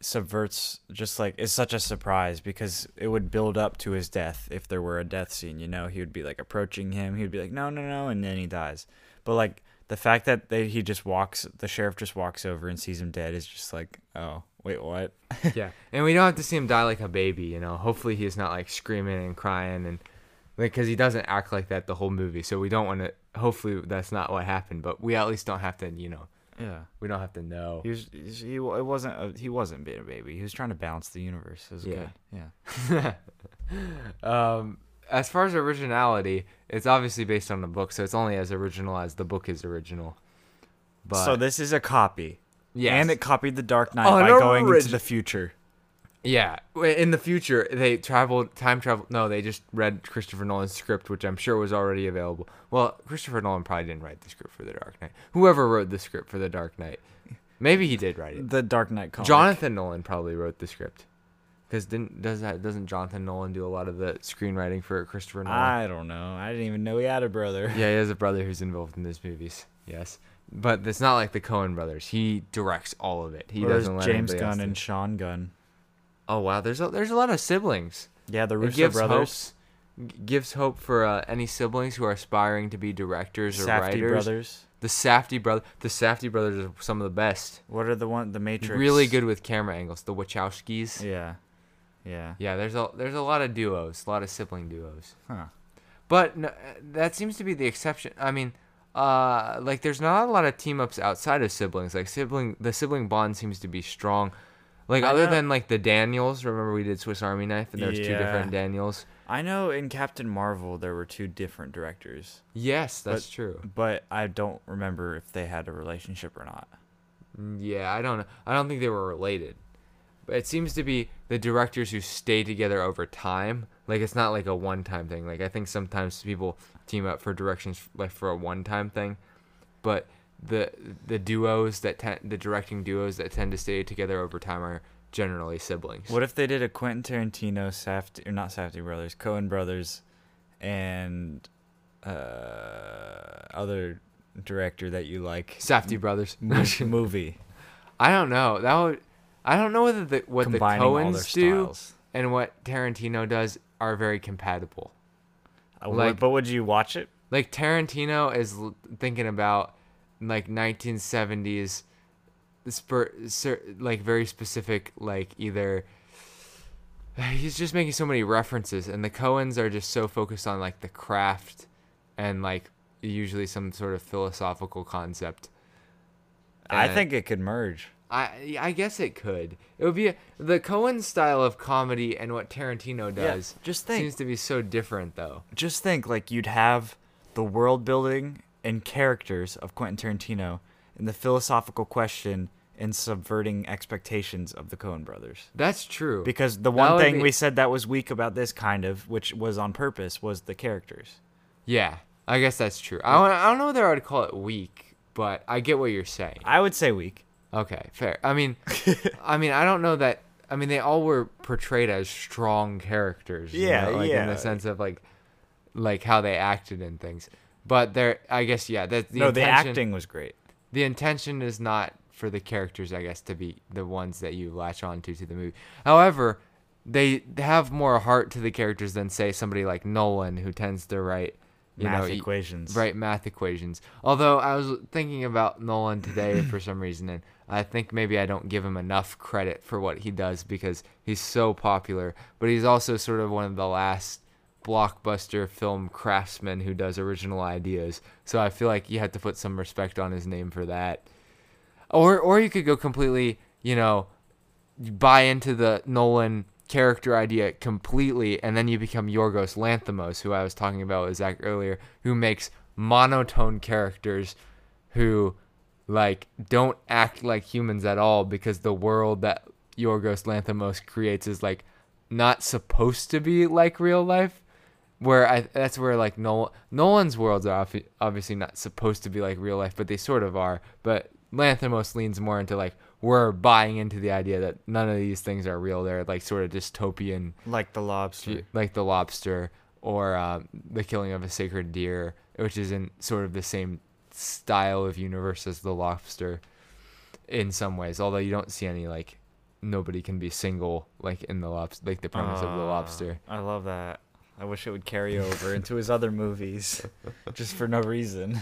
Speaker 2: subverts just like it's such a surprise because it would build up to his death if there were a death scene, you know, he would be like approaching him, he would be like no, no, no and then he dies. But like the fact that they, he just walks the sheriff just walks over and sees him dead is just like, oh, wait, what?
Speaker 1: yeah, and we don't have to see him die like a baby. You know, hopefully he's not like screaming and crying and like because he doesn't act like that the whole movie. So we don't want to. Hopefully that's not what happened, but we at least don't have to. You know,
Speaker 2: yeah.
Speaker 1: we don't have to know.
Speaker 2: He was he, it wasn't a, he wasn't being a baby. He was trying to balance the universe. It was
Speaker 1: Yeah.
Speaker 2: good. Yeah.
Speaker 1: um, as far as originality, it's obviously based on the book, so it's only as original as the book is original. But
Speaker 2: so this is a copy.
Speaker 1: yes.
Speaker 2: And it copied the Dark Knight by going
Speaker 1: orig-
Speaker 2: into the future.
Speaker 1: Yeah, in the future they traveled time travel. No, they just read Christopher Nolan's script, which I'm sure was already available. Well, Christopher Nolan probably didn't write the script for the Dark Knight. Whoever wrote the script for the Dark Knight, maybe he did write it.
Speaker 2: The Dark Knight comic.
Speaker 1: Jonathan Nolan probably wrote the script. Because didn't does that doesn't Jonathan Nolan do a lot of the screenwriting for Christopher Nolan?
Speaker 2: I don't know. I didn't even know he had a brother.
Speaker 1: Yeah, he has a brother who's involved in these movies. Yes, but it's not like the Coen brothers. He directs all of it. He
Speaker 2: Well, there's
Speaker 1: doesn't let
Speaker 2: James Gunn and Sean Gunn.
Speaker 1: Oh wow, there's a, there's a lot of siblings.
Speaker 2: Yeah, the Russo
Speaker 1: gives
Speaker 2: brothers.
Speaker 1: hope, gives hope for uh, any siblings who are aspiring to be directors or
Speaker 2: Safdie
Speaker 1: writers.
Speaker 2: brothers.
Speaker 1: The Safdie brother, the Safdie brothers are some of the best.
Speaker 2: What are the one? The Matrix.
Speaker 1: Really good with camera angles. The Wachowskis.
Speaker 2: Yeah. Yeah.
Speaker 1: Yeah, there's a there's a lot of duos, a lot of sibling duos.
Speaker 2: Huh.
Speaker 1: But no, that seems to be the exception. I mean, uh, like there's not a lot of team ups outside of siblings. Like sibling, the sibling bond seems to be strong. Like
Speaker 2: I
Speaker 1: other
Speaker 2: know-
Speaker 1: than like the Daniels. Remember we did Swiss Army Knife, and there was two different Daniels.
Speaker 2: I know in Captain Marvel there were two different directors,
Speaker 1: Yes, that's
Speaker 2: But-
Speaker 1: true.
Speaker 2: but I don't remember if they had a relationship or not.
Speaker 1: Mm, Yeah, I don't know. I don't think they were related. But it seems to be the directors who stay together over time. Like it's not like a one-time thing. Like I think sometimes people team up for directions like for a one-time thing, but the the duos that ten, the directing duos that tend to stay together over time are generally siblings.
Speaker 2: What if they did a Quentin Tarantino, Safdie, or not Safdie brothers, Coen brothers, and uh, other director that you like
Speaker 1: Safdie brothers?
Speaker 2: mo- movie
Speaker 1: I don't know. That would. I don't know whether the what the
Speaker 2: combining their
Speaker 1: Coens do
Speaker 2: styles?
Speaker 1: and what Tarantino does are very compatible.
Speaker 2: Uh,
Speaker 1: like-
Speaker 2: but would you watch it?
Speaker 1: like Tarantino is l- thinking about like 1970s spur, cer- like very specific like either he's just making so many references and the Coens are just so focused on like the craft and like usually some sort of philosophical concept
Speaker 2: I think it could merge.
Speaker 1: I I guess it could. It would be a, the Coen style of comedy and what Tarantino
Speaker 2: Yeah,
Speaker 1: does.
Speaker 2: just think.
Speaker 1: seems to be so different though.
Speaker 2: Just think, like you'd have the world building and characters of Quentin Tarantino, and the philosophical question and subverting expectations of the Coen brothers.
Speaker 1: That's true.
Speaker 2: Because the one thing
Speaker 1: be-
Speaker 2: we said that was weak about this kind of, which was on purpose, was the characters.
Speaker 1: yeah, I guess that's true. I don't, I don't know whether I would call it weak, but I get what you're saying.
Speaker 2: I would say weak.
Speaker 1: Okay, fair. I mean, I mean, I don't know that. I mean, they all were portrayed as strong characters. you
Speaker 2: Yeah,
Speaker 1: know, like in the sense of like, like how they acted and things. But they're, I guess, yeah. That the
Speaker 2: no, the acting was great.
Speaker 1: The intention is not for the characters, I guess, to be the ones that you latch onto to to the movie. However, they have more heart to the characters than say somebody like Nolan, who tends to write, you
Speaker 2: Math
Speaker 1: know,
Speaker 2: equations.
Speaker 1: Right, math equations. Although I was thinking about Nolan today for some reason, and I think maybe I don't give him enough credit for what he does because he's so popular. But he's also sort of one of the last blockbuster film craftsman who does original ideas. So I feel like you have to put some respect on his name for that. Or, or you could go completely, you know, buy into the Nolan character idea completely, and then you become Yorgos Lanthimos, who I was talking about with Zach earlier, who makes monotone characters who like don't act like humans at all because the world that Yorgos Lanthimos creates is like not supposed to be like real life. Where I that's where like Nolan Nolan's worlds are obviously not supposed to be like real life, but they sort of are. But Lanthimos leans more into like we're buying into the idea that none of these things are real. They're like sort of dystopian
Speaker 2: Like the lobster.
Speaker 1: like the lobster or um, the killing of a sacred deer, which is in sort of the same style of universe as the lobster in some ways. Although you don't see any like nobody can be single like in the lobster, like the premise of the
Speaker 2: Ah,
Speaker 1: lobster.
Speaker 2: I love that. I wish it would carry over into his other movies, just for no reason.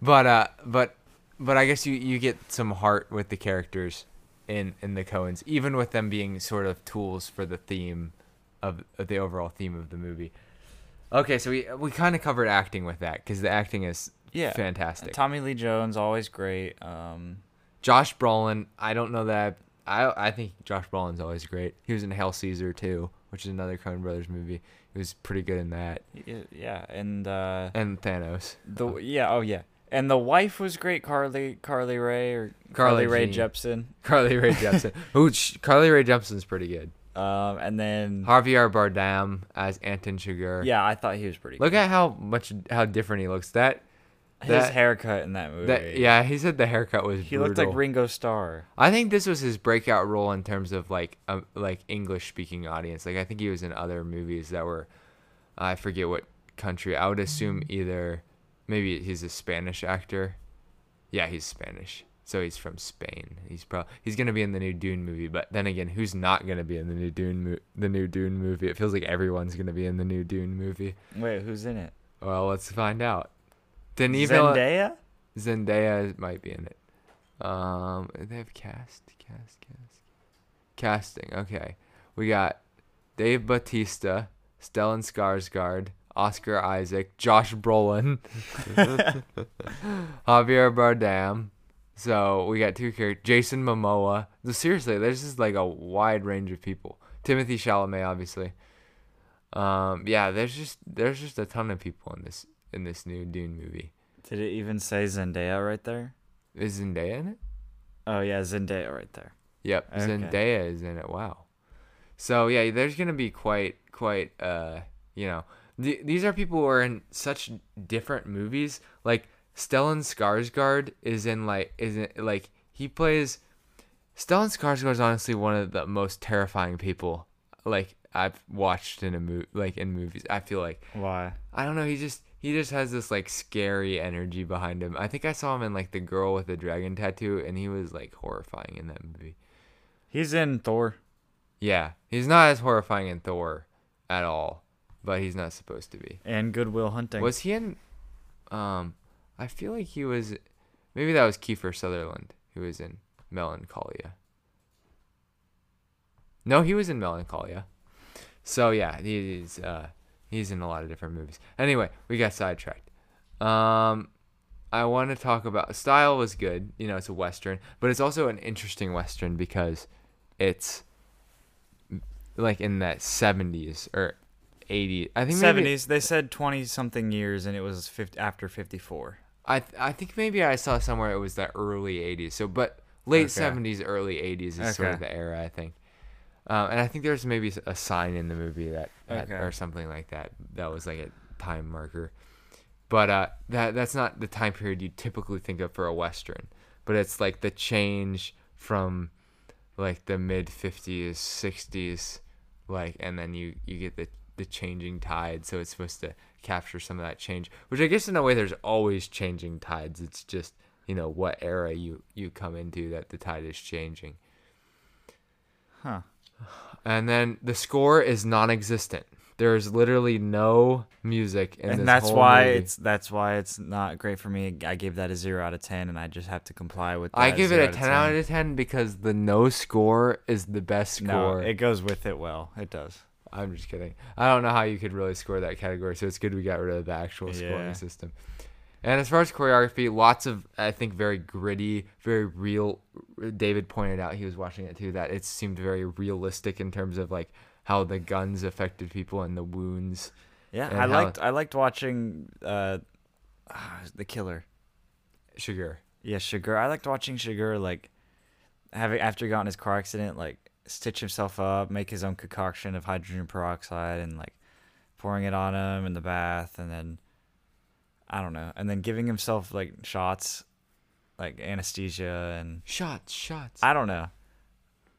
Speaker 1: But uh, but but I guess you you get some heart with the characters in in the Coens, even with them being sort of tools for the theme of, of the overall theme of the movie. Okay, so we we kind of covered acting with that because the acting is
Speaker 2: Yeah,
Speaker 1: fantastic.
Speaker 2: Tommy Lee Jones always great. Um,
Speaker 1: Josh Brolin, I don't know that I I think Josh Brolin's always great. He was in Hail Caesar too, which is another Coen Brothers movie. He was pretty good in that.
Speaker 2: yeah, and uh,
Speaker 1: And Thanos.
Speaker 2: the yeah, oh yeah, and the wife was great. Carly Carly Ray or
Speaker 1: Carly
Speaker 2: Carly, Ray. Jepsen.
Speaker 1: Carly Rae Jepsen. Ooh, sh- Carly Rae Jepsen's pretty good.
Speaker 2: Um, and then
Speaker 1: Javier Bardem as Anton Chigurh.
Speaker 2: yeah, I thought he was pretty.
Speaker 1: Look at how much how different he looks. That
Speaker 2: good. His
Speaker 1: that-
Speaker 2: haircut in that movie.
Speaker 1: that yeah, he said the haircut was
Speaker 2: he looked like. Ringo Starr.
Speaker 1: I think this was his breakout role in terms of like um, like English speaking audience. Like I think he was in other movies that were I forget what country. I would assume either maybe he's a Spanish actor. Yeah, he's Spanish. So he's from Spain. He's probably he's gonna be in the new Dune movie. But then again, who's not gonna be in the new Dune mo- the new Dune movie? It feels like everyone's gonna be in the new Dune movie.
Speaker 2: Wait, who's in it?
Speaker 1: Well, let's find out. Denis Villeneuve-
Speaker 2: Zendaya.
Speaker 1: Zendaya might be in it. Um, they have cast, cast, cast, casting. Okay, we got Dave Batista, Stellan Skarsgård, Oscar Isaac, Josh Brolin, Javier Bardem. So we got two characters. Jason Momoa. So seriously, there's just like a wide range of people. Timothée Chalamet, obviously. Um, yeah, there's just there's just a ton of people in this in this new Dune movie.
Speaker 2: Did it even say Zendaya right there?
Speaker 1: Is Zendaya in it?
Speaker 2: Oh yeah, Zendaya right there.
Speaker 1: Yep,
Speaker 2: Okay.
Speaker 1: Zendaya is in it. Wow. So yeah, there's gonna be quite quite uh you know th- these are people who are in such different movies. Like Stellan Skarsgård is in like is in, like he plays. Stellan Skarsgård is honestly one of the most terrifying people like I've watched in a movie like in movies. I feel like
Speaker 2: Why?
Speaker 1: I don't know. He just he just has this like scary energy behind him. I think I saw him in like the girl with the dragon tattoo, and he was like horrifying in that movie.
Speaker 2: He's in Thor.
Speaker 1: Yeah, he's not as horrifying in Thor at all, but he's not supposed to be.
Speaker 2: and Good Will Hunting.
Speaker 1: Was he in? Um, I feel like he was. Maybe that was Kiefer Sutherland who was in Melancholia. No, he was in Melancholia. So yeah, he's uh he's in a lot of different movies. Anyway, we got sidetracked. Um, I want to talk about style was good. You know, it's a western, but it's also an interesting western because it's like in that 70s or 80s. I think maybe
Speaker 2: Seventies. They said twenty something years, and it was 50, after fifty four.
Speaker 1: I th- I think maybe I saw somewhere it was the early 80s. So, but late
Speaker 2: Okay.
Speaker 1: 70s, early 80s is sort of the era I think. Um, and I think there's maybe a sign in the movie that, that-
Speaker 2: Okay.
Speaker 1: or something like that that was like a time marker. But uh, that that's not the time period you typically think of for a western. But it's like the change from like the mid 50s, 60s, like, and then you you get the the changing tide. So it's supposed to capture some of that change, which I guess in a way there's always changing tides. It's just you know what era you you come into that the tide is changing.
Speaker 2: Huh.
Speaker 1: And then the score is non-existent. There's literally no music in this
Speaker 2: and that's why
Speaker 1: movie.
Speaker 2: it's that's why it's not great for me. I gave that a zero out of ten, and I just have to comply with. That
Speaker 1: I give it a 10 out of 10 because the no score is the best
Speaker 2: No,
Speaker 1: score.
Speaker 2: it goes with it well. It does.
Speaker 1: I'm just kidding. I don't know how you could really score that category, so it's good we got rid of the actual scoring
Speaker 2: Yeah.
Speaker 1: system. And as far as choreography, lots of I think very gritty, very real. David pointed out he was watching it too that it seemed very realistic in terms of like how the guns affected people and the wounds.
Speaker 2: Yeah, I liked I liked watching uh, ah, the killer.
Speaker 1: Chigurh.
Speaker 2: Yeah, Chigurh. I liked watching Chigurh like having after he got in his car accident, like stitch himself up, make his own concoction of hydrogen peroxide, and like pouring it on him in the bath, and then I don't know, and then giving himself like shots, like anesthesia, and
Speaker 1: Shots, shots.
Speaker 2: I don't know.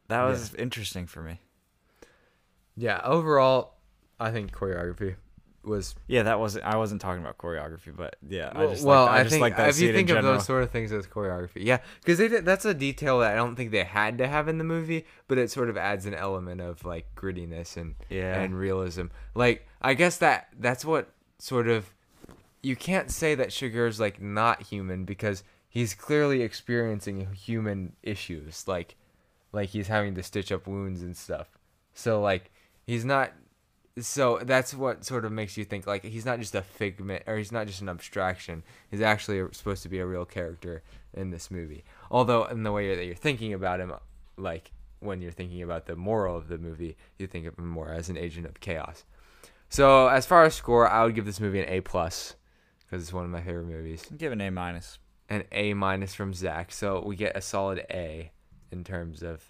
Speaker 2: That
Speaker 1: Yeah.
Speaker 2: was interesting for me.
Speaker 1: yeah, overall, I think choreography was
Speaker 2: Yeah, that wasn't. I wasn't talking about choreography, but yeah, I
Speaker 1: well,
Speaker 2: just
Speaker 1: well,
Speaker 2: I,
Speaker 1: I
Speaker 2: just
Speaker 1: think
Speaker 2: like that
Speaker 1: if you think of
Speaker 2: general.
Speaker 1: those sort of things as choreography, yeah, because they did, that's a detail that I don't think they had to have in the movie, but it sort of adds an element of like grittiness and
Speaker 2: Yeah.
Speaker 1: and realism. Like I guess that that's what sort of you can't say that Chigurh is like not human because he's clearly experiencing human issues, like like he's having to stitch up wounds and stuff. So like he's not so that's what sort of makes you think like he's not just a figment or he's not just an abstraction. He's actually supposed to be a real character in this movie. Although in the way that you're thinking about him like when you're thinking about the moral of the movie you think of him more as an agent of chaos. So as far as score i would give this movie an a plus because it's one of my favorite movies
Speaker 2: Give an A minus.
Speaker 1: an a minus from zach so we get a solid a in terms of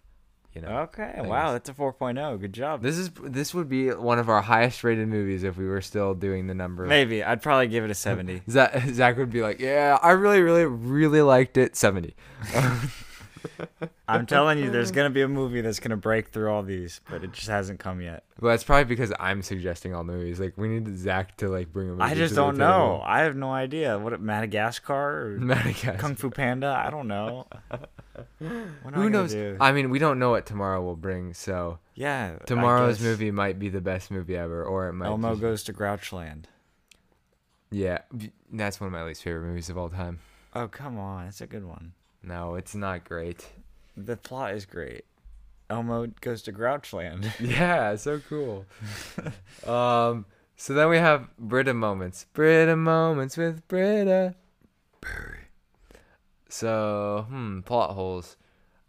Speaker 1: you know
Speaker 2: Okay.
Speaker 1: things.
Speaker 2: Wow, that's a 4.0. Good job.
Speaker 1: This is this would be one of our highest rated movies if we were still doing the number.
Speaker 2: Maybe I'd probably give it a 70.
Speaker 1: Zach, Zach would be like, "Yeah, I really, really, really liked it." Seventy.
Speaker 2: I'm telling you, there's gonna be a movie that's gonna break through all these, but it just hasn't come yet.
Speaker 1: Well, that's probably because I'm suggesting all the movies. Like, we need Zach to like bring a movie.
Speaker 2: I just don't know. I have no idea. What Madagascar or
Speaker 1: Madagascar.
Speaker 2: Kung Fu Panda? I don't know. Am I
Speaker 1: Who knows?
Speaker 2: do?
Speaker 1: I mean, we don't know what tomorrow will bring. So
Speaker 2: yeah.
Speaker 1: Tomorrow's movie might be the best movie ever, or it might.
Speaker 2: Elmo
Speaker 1: just-
Speaker 2: goes to Grouchland.
Speaker 1: Yeah, that's one of my least favorite movies of all time.
Speaker 2: Oh come on, it's a good one.
Speaker 1: No, it's not great.
Speaker 2: The plot is great. Elmo goes to Grouchland.
Speaker 1: Yeah, so cool. um, so then we have Britta moments. Britta moments with Britta. So, hmm, plot holes.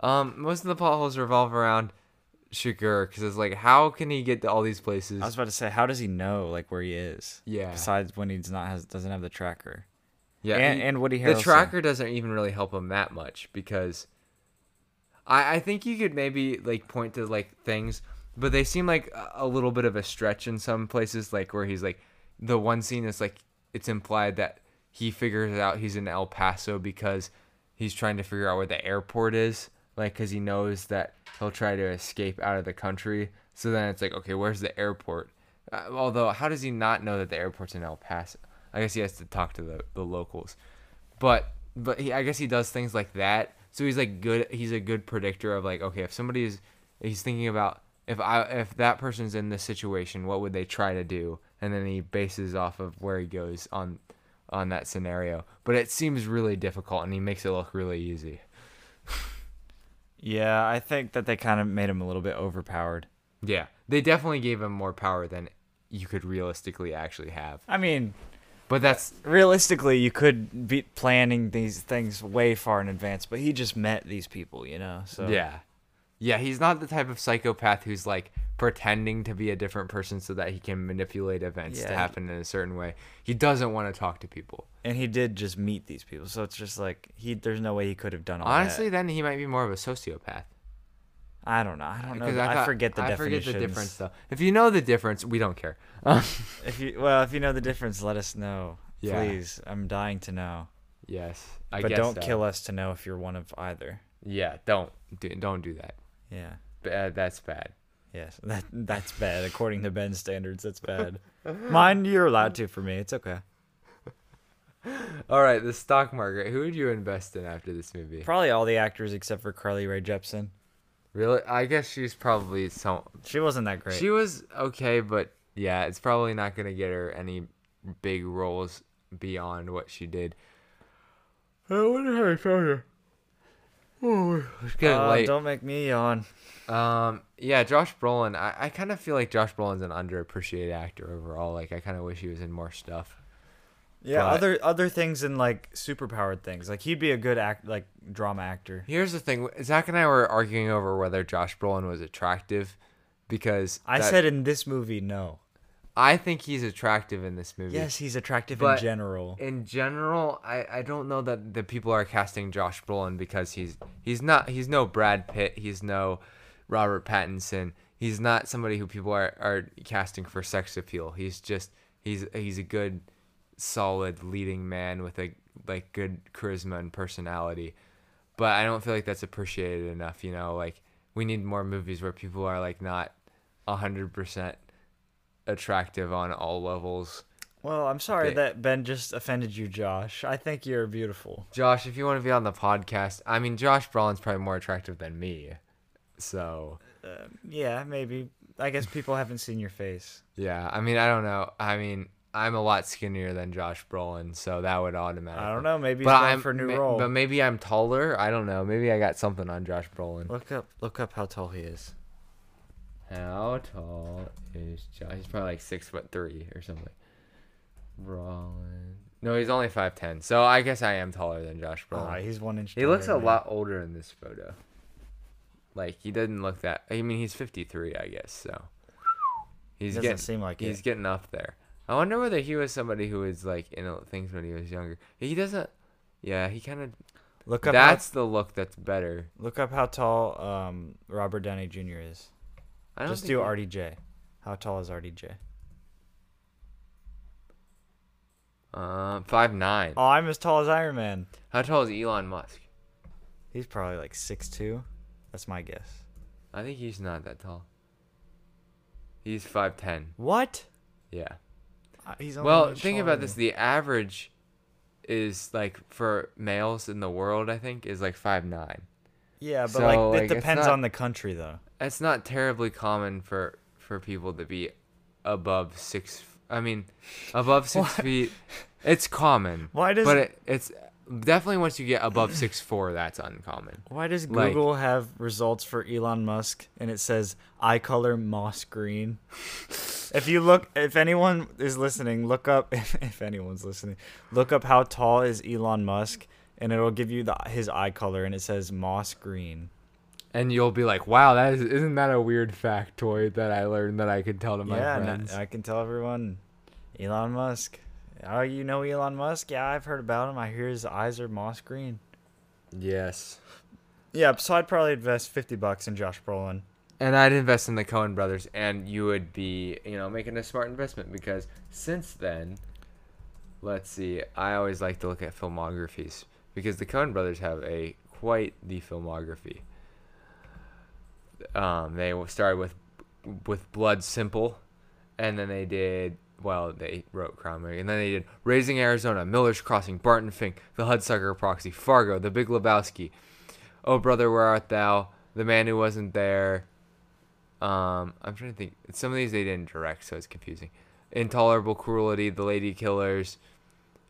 Speaker 1: Um, most of the plot holes revolve around Chigurh because it's like, how can he get to all these places?
Speaker 2: I was about to say, how does he know like where he is?
Speaker 1: Yeah.
Speaker 2: Besides when he's not has doesn't have the tracker.
Speaker 1: Yeah,
Speaker 2: and, what
Speaker 1: he-
Speaker 2: and Woody
Speaker 1: the tracker doesn't even really help him that much because I I think you could maybe like point to like things, but they seem like a- a little bit of a stretch in some places, like where he's like the one scene is like it's implied that he figures out he's in El Paso because he's trying to figure out where the airport is, like because he knows that he'll try to escape out of the country. So then it's like, okay, where's the airport? Uh, although, how does he not know that the airport's in El Paso? I guess he has to talk to the, the locals. But but he, I guess he does things like that. So he's like good. He's a good predictor of like, okay, if somebody is, he's thinking about if I if that person's in this situation, what would they try to do? And then he bases off of where he goes on on that scenario. But it seems really difficult, and he makes it look really easy.
Speaker 2: Yeah, I think that they kind of made him a little bit overpowered.
Speaker 1: Yeah, they definitely gave him more power than you could realistically actually have.
Speaker 2: I mean,
Speaker 1: But that's
Speaker 2: realistically, you could be planning these things way far in advance, but he just met these people, you know. So
Speaker 1: yeah, yeah. He's not the type of psychopath who's like pretending to be a different person so that he can manipulate events to happen in a certain way. He doesn't want to talk to people.
Speaker 2: and he did just meet these people, so it's just like he. There's no way he could have done all that.
Speaker 1: Honestly,
Speaker 2: that.
Speaker 1: then he might be more of a sociopath.
Speaker 2: I don't know. I don't know. I,
Speaker 1: thought-
Speaker 2: forget the
Speaker 1: I forget the difference though. If you know the difference, we don't care.
Speaker 2: If you well, if you know the difference, let us know,
Speaker 1: Yeah.
Speaker 2: please. I'm dying to know.
Speaker 1: yes, I
Speaker 2: but don't
Speaker 1: so.
Speaker 2: kill us to know if you're one of either.
Speaker 1: Yeah, don't do, don't do that.
Speaker 2: Yeah.
Speaker 1: Bad, uh, that's bad.
Speaker 2: Yes. That that's bad according to Ben's standards. That's bad. Mine, you're allowed to. For me, it's okay.
Speaker 1: All right, the stock market. Who would you invest in after this movie?
Speaker 2: Probably all the actors except for Carly Rae Jepsen.
Speaker 1: Really? I guess she's probably some.
Speaker 2: She wasn't that great.
Speaker 1: She was okay, but yeah, it's probably not gonna get her any big roles beyond what she did. I wonder how I found her. Oh, it's getting
Speaker 2: Uh,
Speaker 1: late.
Speaker 2: don't make me yawn.
Speaker 1: Um, yeah, Josh Brolin. I, I kind of feel like Josh Brolin's an underappreciated actor overall. Like, I kind of wish he was in more stuff.
Speaker 2: Yeah,
Speaker 1: But-
Speaker 2: other other things and like superpowered things. Like he'd be a good act, like drama actor.
Speaker 1: Here's the thing: Zach and I were arguing over whether Josh Brolin was attractive, because
Speaker 2: I
Speaker 1: that-
Speaker 2: said in this movie, no.
Speaker 1: I think he's attractive in this movie.
Speaker 2: Yes, he's attractive
Speaker 1: But-
Speaker 2: in general.
Speaker 1: in general, I, I don't know that the people are casting Josh Brolin because he's he's not he's no Brad Pitt, he's no Robert Pattinson, he's not somebody who people are, are casting for sex appeal. He's just he's he's a good, solid leading man with a like good charisma and personality. But I don't feel like that's appreciated enough. You know, like we need more movies where people are like not hundred percent attractive on all levels.
Speaker 2: Well, I'm sorry that Ben just offended you, Josh. I think you're beautiful.
Speaker 1: Josh, if you want to be on the podcast, I mean, Josh Brolin's probably more attractive than me. So, um,
Speaker 2: Yeah, maybe. I guess people haven't seen your face.
Speaker 1: yeah, I mean, I don't know. I mean, I'm a lot skinnier than Josh Brolin, so that would automatically.
Speaker 2: I don't know. Maybe he's
Speaker 1: But
Speaker 2: going
Speaker 1: I'm
Speaker 2: for a new
Speaker 1: ma-
Speaker 2: role.
Speaker 1: But maybe I'm taller. I don't know. Maybe I got something on Josh Brolin.
Speaker 2: Look up, look up how tall he is.
Speaker 1: How tall is Josh? He's probably like six foot three or something. Brolin. No, he's only five ten. So I guess I am taller than Josh
Speaker 2: Ah,
Speaker 1: Brolin.
Speaker 2: he's one inch.
Speaker 1: He looks a
Speaker 2: taller
Speaker 1: lot older in this photo. Like he doesn't look that. I mean, he's 53, I guess. So he's
Speaker 2: Doesn't
Speaker 1: getting
Speaker 2: seem like
Speaker 1: he's
Speaker 2: it.
Speaker 1: getting up there. I wonder whether he was somebody who was like in things when he was younger. He doesn't. Yeah, he kind of.
Speaker 2: Look up.
Speaker 1: That's the look that's better.
Speaker 2: look up how tall um, Robert Downey Jr. is.
Speaker 1: I don't
Speaker 2: Just do
Speaker 1: he-
Speaker 2: RDJ. How tall is RDJ?
Speaker 1: Uh, five nine.
Speaker 2: Oh, I'm as tall as Iron Man.
Speaker 1: How tall is Elon Musk?
Speaker 2: He's probably like six two. That's my guess.
Speaker 1: I think he's not that tall. He's five ten.
Speaker 2: What?
Speaker 1: Yeah.
Speaker 2: Uh, He's
Speaker 1: Well, think about this. The average is like for males in the world, I think, is like five nine.
Speaker 2: Yeah, but
Speaker 1: so,
Speaker 2: like,
Speaker 1: like,
Speaker 2: it
Speaker 1: it's
Speaker 2: depends
Speaker 1: not-
Speaker 2: on the country though.
Speaker 1: It's not terribly common for for people to be above six. I mean, above six feet. It's common,
Speaker 2: Why does
Speaker 1: but it, it's definitely once you get above six four, that's uncommon.
Speaker 2: Why does
Speaker 1: like-
Speaker 2: Google have results for Elon Musk and it says eye color moss green? if you look, if anyone is listening, look up. If, anyone's listening, look up how tall is Elon Musk, and it'll give you the his eye color, and it says moss green.
Speaker 1: And you'll be like, "Wow, that is isn't that a weird factoid that I learned that I could tell to my
Speaker 2: yeah, and
Speaker 1: friends?"
Speaker 2: I, I can tell everyone, Elon Musk. Oh, you know Elon Musk? Yeah, I've heard about him. I hear his eyes are moss green.
Speaker 1: yes.
Speaker 2: Yeah, so I'd probably invest fifty bucks in Josh Brolin.
Speaker 1: And I'd invest in the Coen brothers, and you would be, you know, making a smart investment because since then, let's see, I always like to look at filmographies because the Coen brothers have a quite the filmography. Um, they started with with Blood Simple, and then they did well, they wrote Movie, and then they did Raising Arizona, Miller's Crossing, Barton Fink, The Hudsucker Proxy, Fargo, The Big Lebowski, Oh Brother Where Art Thou, The Man Who Wasn't There. Um, I'm trying to think. Some of these they didn't direct, so it's confusing. Intolerable Cruelty, The Ladykillers.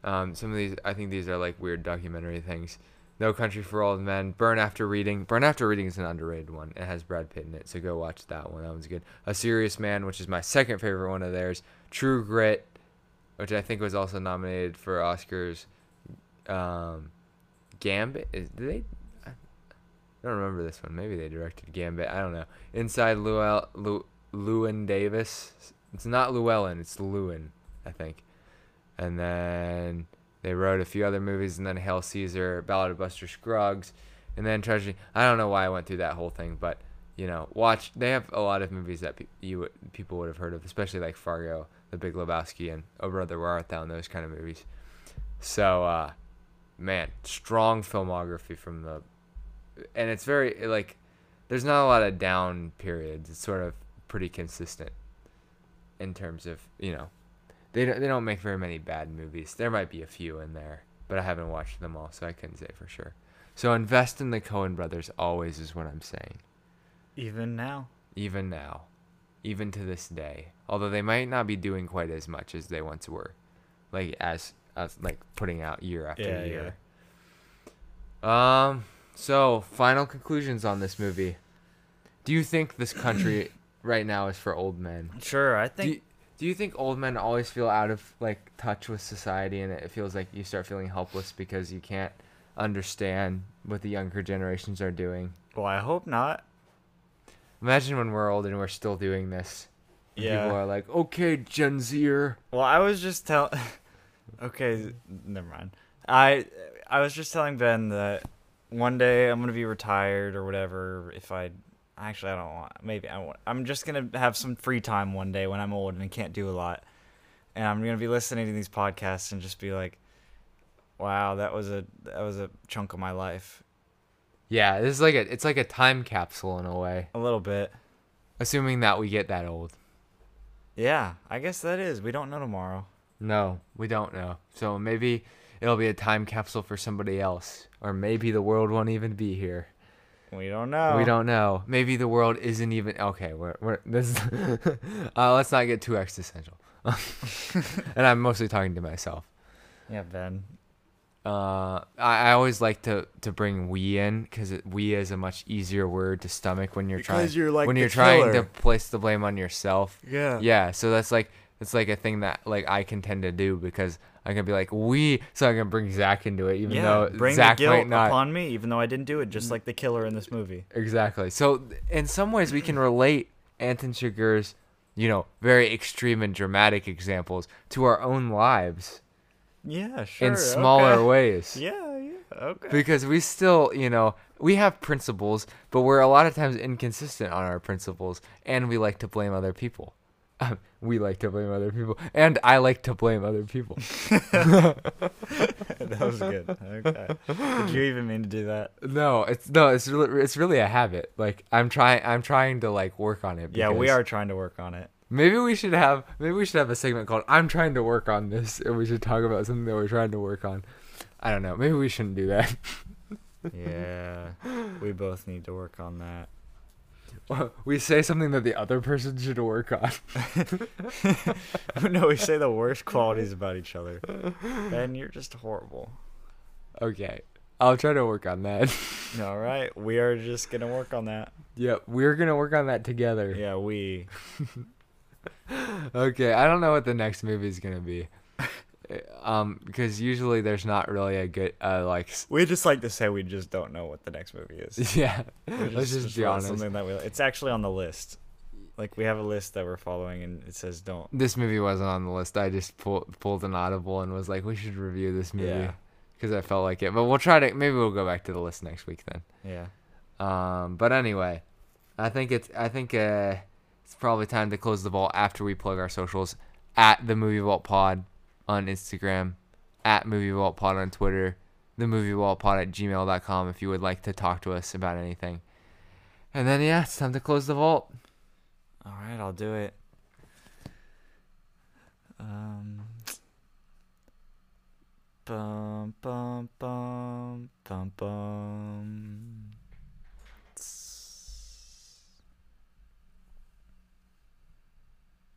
Speaker 1: Um, some of these, I think these are like weird documentary things. No Country for Old Men, Burn After Reading. Burn After Reading is an underrated one. It has Brad Pitt in it, so go watch that one. That one's good. A Serious Man, which is my second favorite one of theirs. True Grit, which I think was also nominated for Oscars. Um, Gambit is did they? I don't remember this one. Maybe they directed Gambit. I don't know. Inside Llewell, Lew, Llewyn Davis. It's not Llewellyn. It's Llewyn, I think. And then they wrote a few other movies, and then Hail Caesar, Ballad of Buster Scruggs, and then Tragedy. I don't know why I went through that whole thing, but you know, watch. They have a lot of movies that pe- you people would have heard of, especially like Fargo, The Big Lebowski, and Oh Brother Where Art Thou, and those kind of movies. So, uh, man, strong filmography from the, and it's very like, there's not a lot of down periods. It's sort of pretty consistent in terms of you know, they don't, they don't make very many bad movies. There might be a few in there, but I haven't watched them all, so I couldn't say for sure. So invest in the Coen brothers always is what I'm saying
Speaker 2: Even now.
Speaker 1: even now, even to this day. Although they might not be doing quite as much as they once were, like as as like putting out year after
Speaker 2: Yeah,
Speaker 1: year. Um. So final conclusions on this movie. Do you think this country right now is for old men?
Speaker 2: Sure, I think
Speaker 1: do you think old men always feel out of like touch with society and it feels like you start feeling helpless because you can't understand what the younger generations are doing?
Speaker 2: well, I hope not.
Speaker 1: Imagine when we're old and we're still doing this.
Speaker 2: Yeah.
Speaker 1: People are like, okay, Gen Zer.
Speaker 2: Well, I was just tell. okay, never mind. I I was just telling Ben that one day I'm gonna be retired or whatever. If I actually I don't want. Maybe I want. I'm just gonna have some free time one day when I'm old and can't do a lot, and I'm gonna be listening to these podcasts and just be like, "Wow, that was a that was a chunk of my life."
Speaker 1: Yeah, this is like a it's like a time capsule in a way.
Speaker 2: A little bit.
Speaker 1: Assuming that we get that old.
Speaker 2: Yeah, I guess that is. We don't know tomorrow.
Speaker 1: No, we don't know. So maybe it'll be a time capsule for somebody else. Or maybe the world won't even be here.
Speaker 2: We don't know.
Speaker 1: We don't know. Maybe the world isn't even okay. We're, we're this. uh, let's not get too existential. and I'm mostly talking to myself.
Speaker 2: Yeah, Ben.
Speaker 1: Uh, I, I always like to, to bring we in because we is a much easier word to stomach when you're trying
Speaker 2: you're like
Speaker 1: when you're trying to place the blame on yourself.
Speaker 2: Yeah.
Speaker 1: Yeah, so that's like it's like a thing that like I can tend to do because I can be like we, so I can bring Zach into it, even
Speaker 2: Yeah,
Speaker 1: though
Speaker 2: bring
Speaker 1: Zach
Speaker 2: the guilt
Speaker 1: might not.
Speaker 2: upon me, even though I didn't do it, just like the killer in this movie.
Speaker 1: Exactly. So in some ways, we can relate Anton Chigurh's, you know, very extreme and dramatic examples to our own lives
Speaker 2: Yeah, sure.
Speaker 1: in smaller
Speaker 2: okay.
Speaker 1: ways.
Speaker 2: Yeah, yeah, okay.
Speaker 1: Because we still, you know, we have principles, but we're a lot of times inconsistent on our principles, and we like to blame other people. we like to blame other people, and I like to blame other people.
Speaker 2: that was good. Okay. Did you even mean to do that?
Speaker 1: no, it's no, it's really, it's really a habit. Like I'm trying, I'm trying to like work on it.
Speaker 2: Yeah, we are trying to work on it.
Speaker 1: Maybe we should have, maybe we should have a segment called "I'm trying to work on this," and we should talk about something that we're trying to work on. I don't know. Maybe we shouldn't do that.
Speaker 2: Yeah, we both need to work on that.
Speaker 1: we say something that the other person should work on.
Speaker 2: no, we say the worst qualities about each other. Ben, you're just horrible.
Speaker 1: Okay. I'll try to work on that.
Speaker 2: All right, we are just gonna work on that.
Speaker 1: yeah, we're going to work on that together.
Speaker 2: Yeah, we.
Speaker 1: Okay, I don't know what the next movie is going to be. Um because usually there's not really a good uh like
Speaker 2: We just like to say we just don't know what the next movie is.
Speaker 1: yeah.
Speaker 2: We
Speaker 1: Let's just be honest.
Speaker 2: Something that we, it's actually on the list. Like we have a list that we're following, and it says don't.
Speaker 1: This movie wasn't on the list. I just pulled pulled an audible and was like, we should review this movie
Speaker 2: Yeah.
Speaker 1: because I felt like it. But we'll try to maybe we'll go back to the list next week then.
Speaker 2: Yeah.
Speaker 1: Um, but anyway, I think it's I think uh, it's probably time to close the vault after we plug our socials at the Movie Vault Pod on Instagram, at Movie Vault Pod on Twitter, the Movie Vault Pod at gmail.com if you would like to talk to us about anything. And then yeah, it's time to close the vault.
Speaker 2: All right, I'll do it. Um. Bum bum bum bum bum.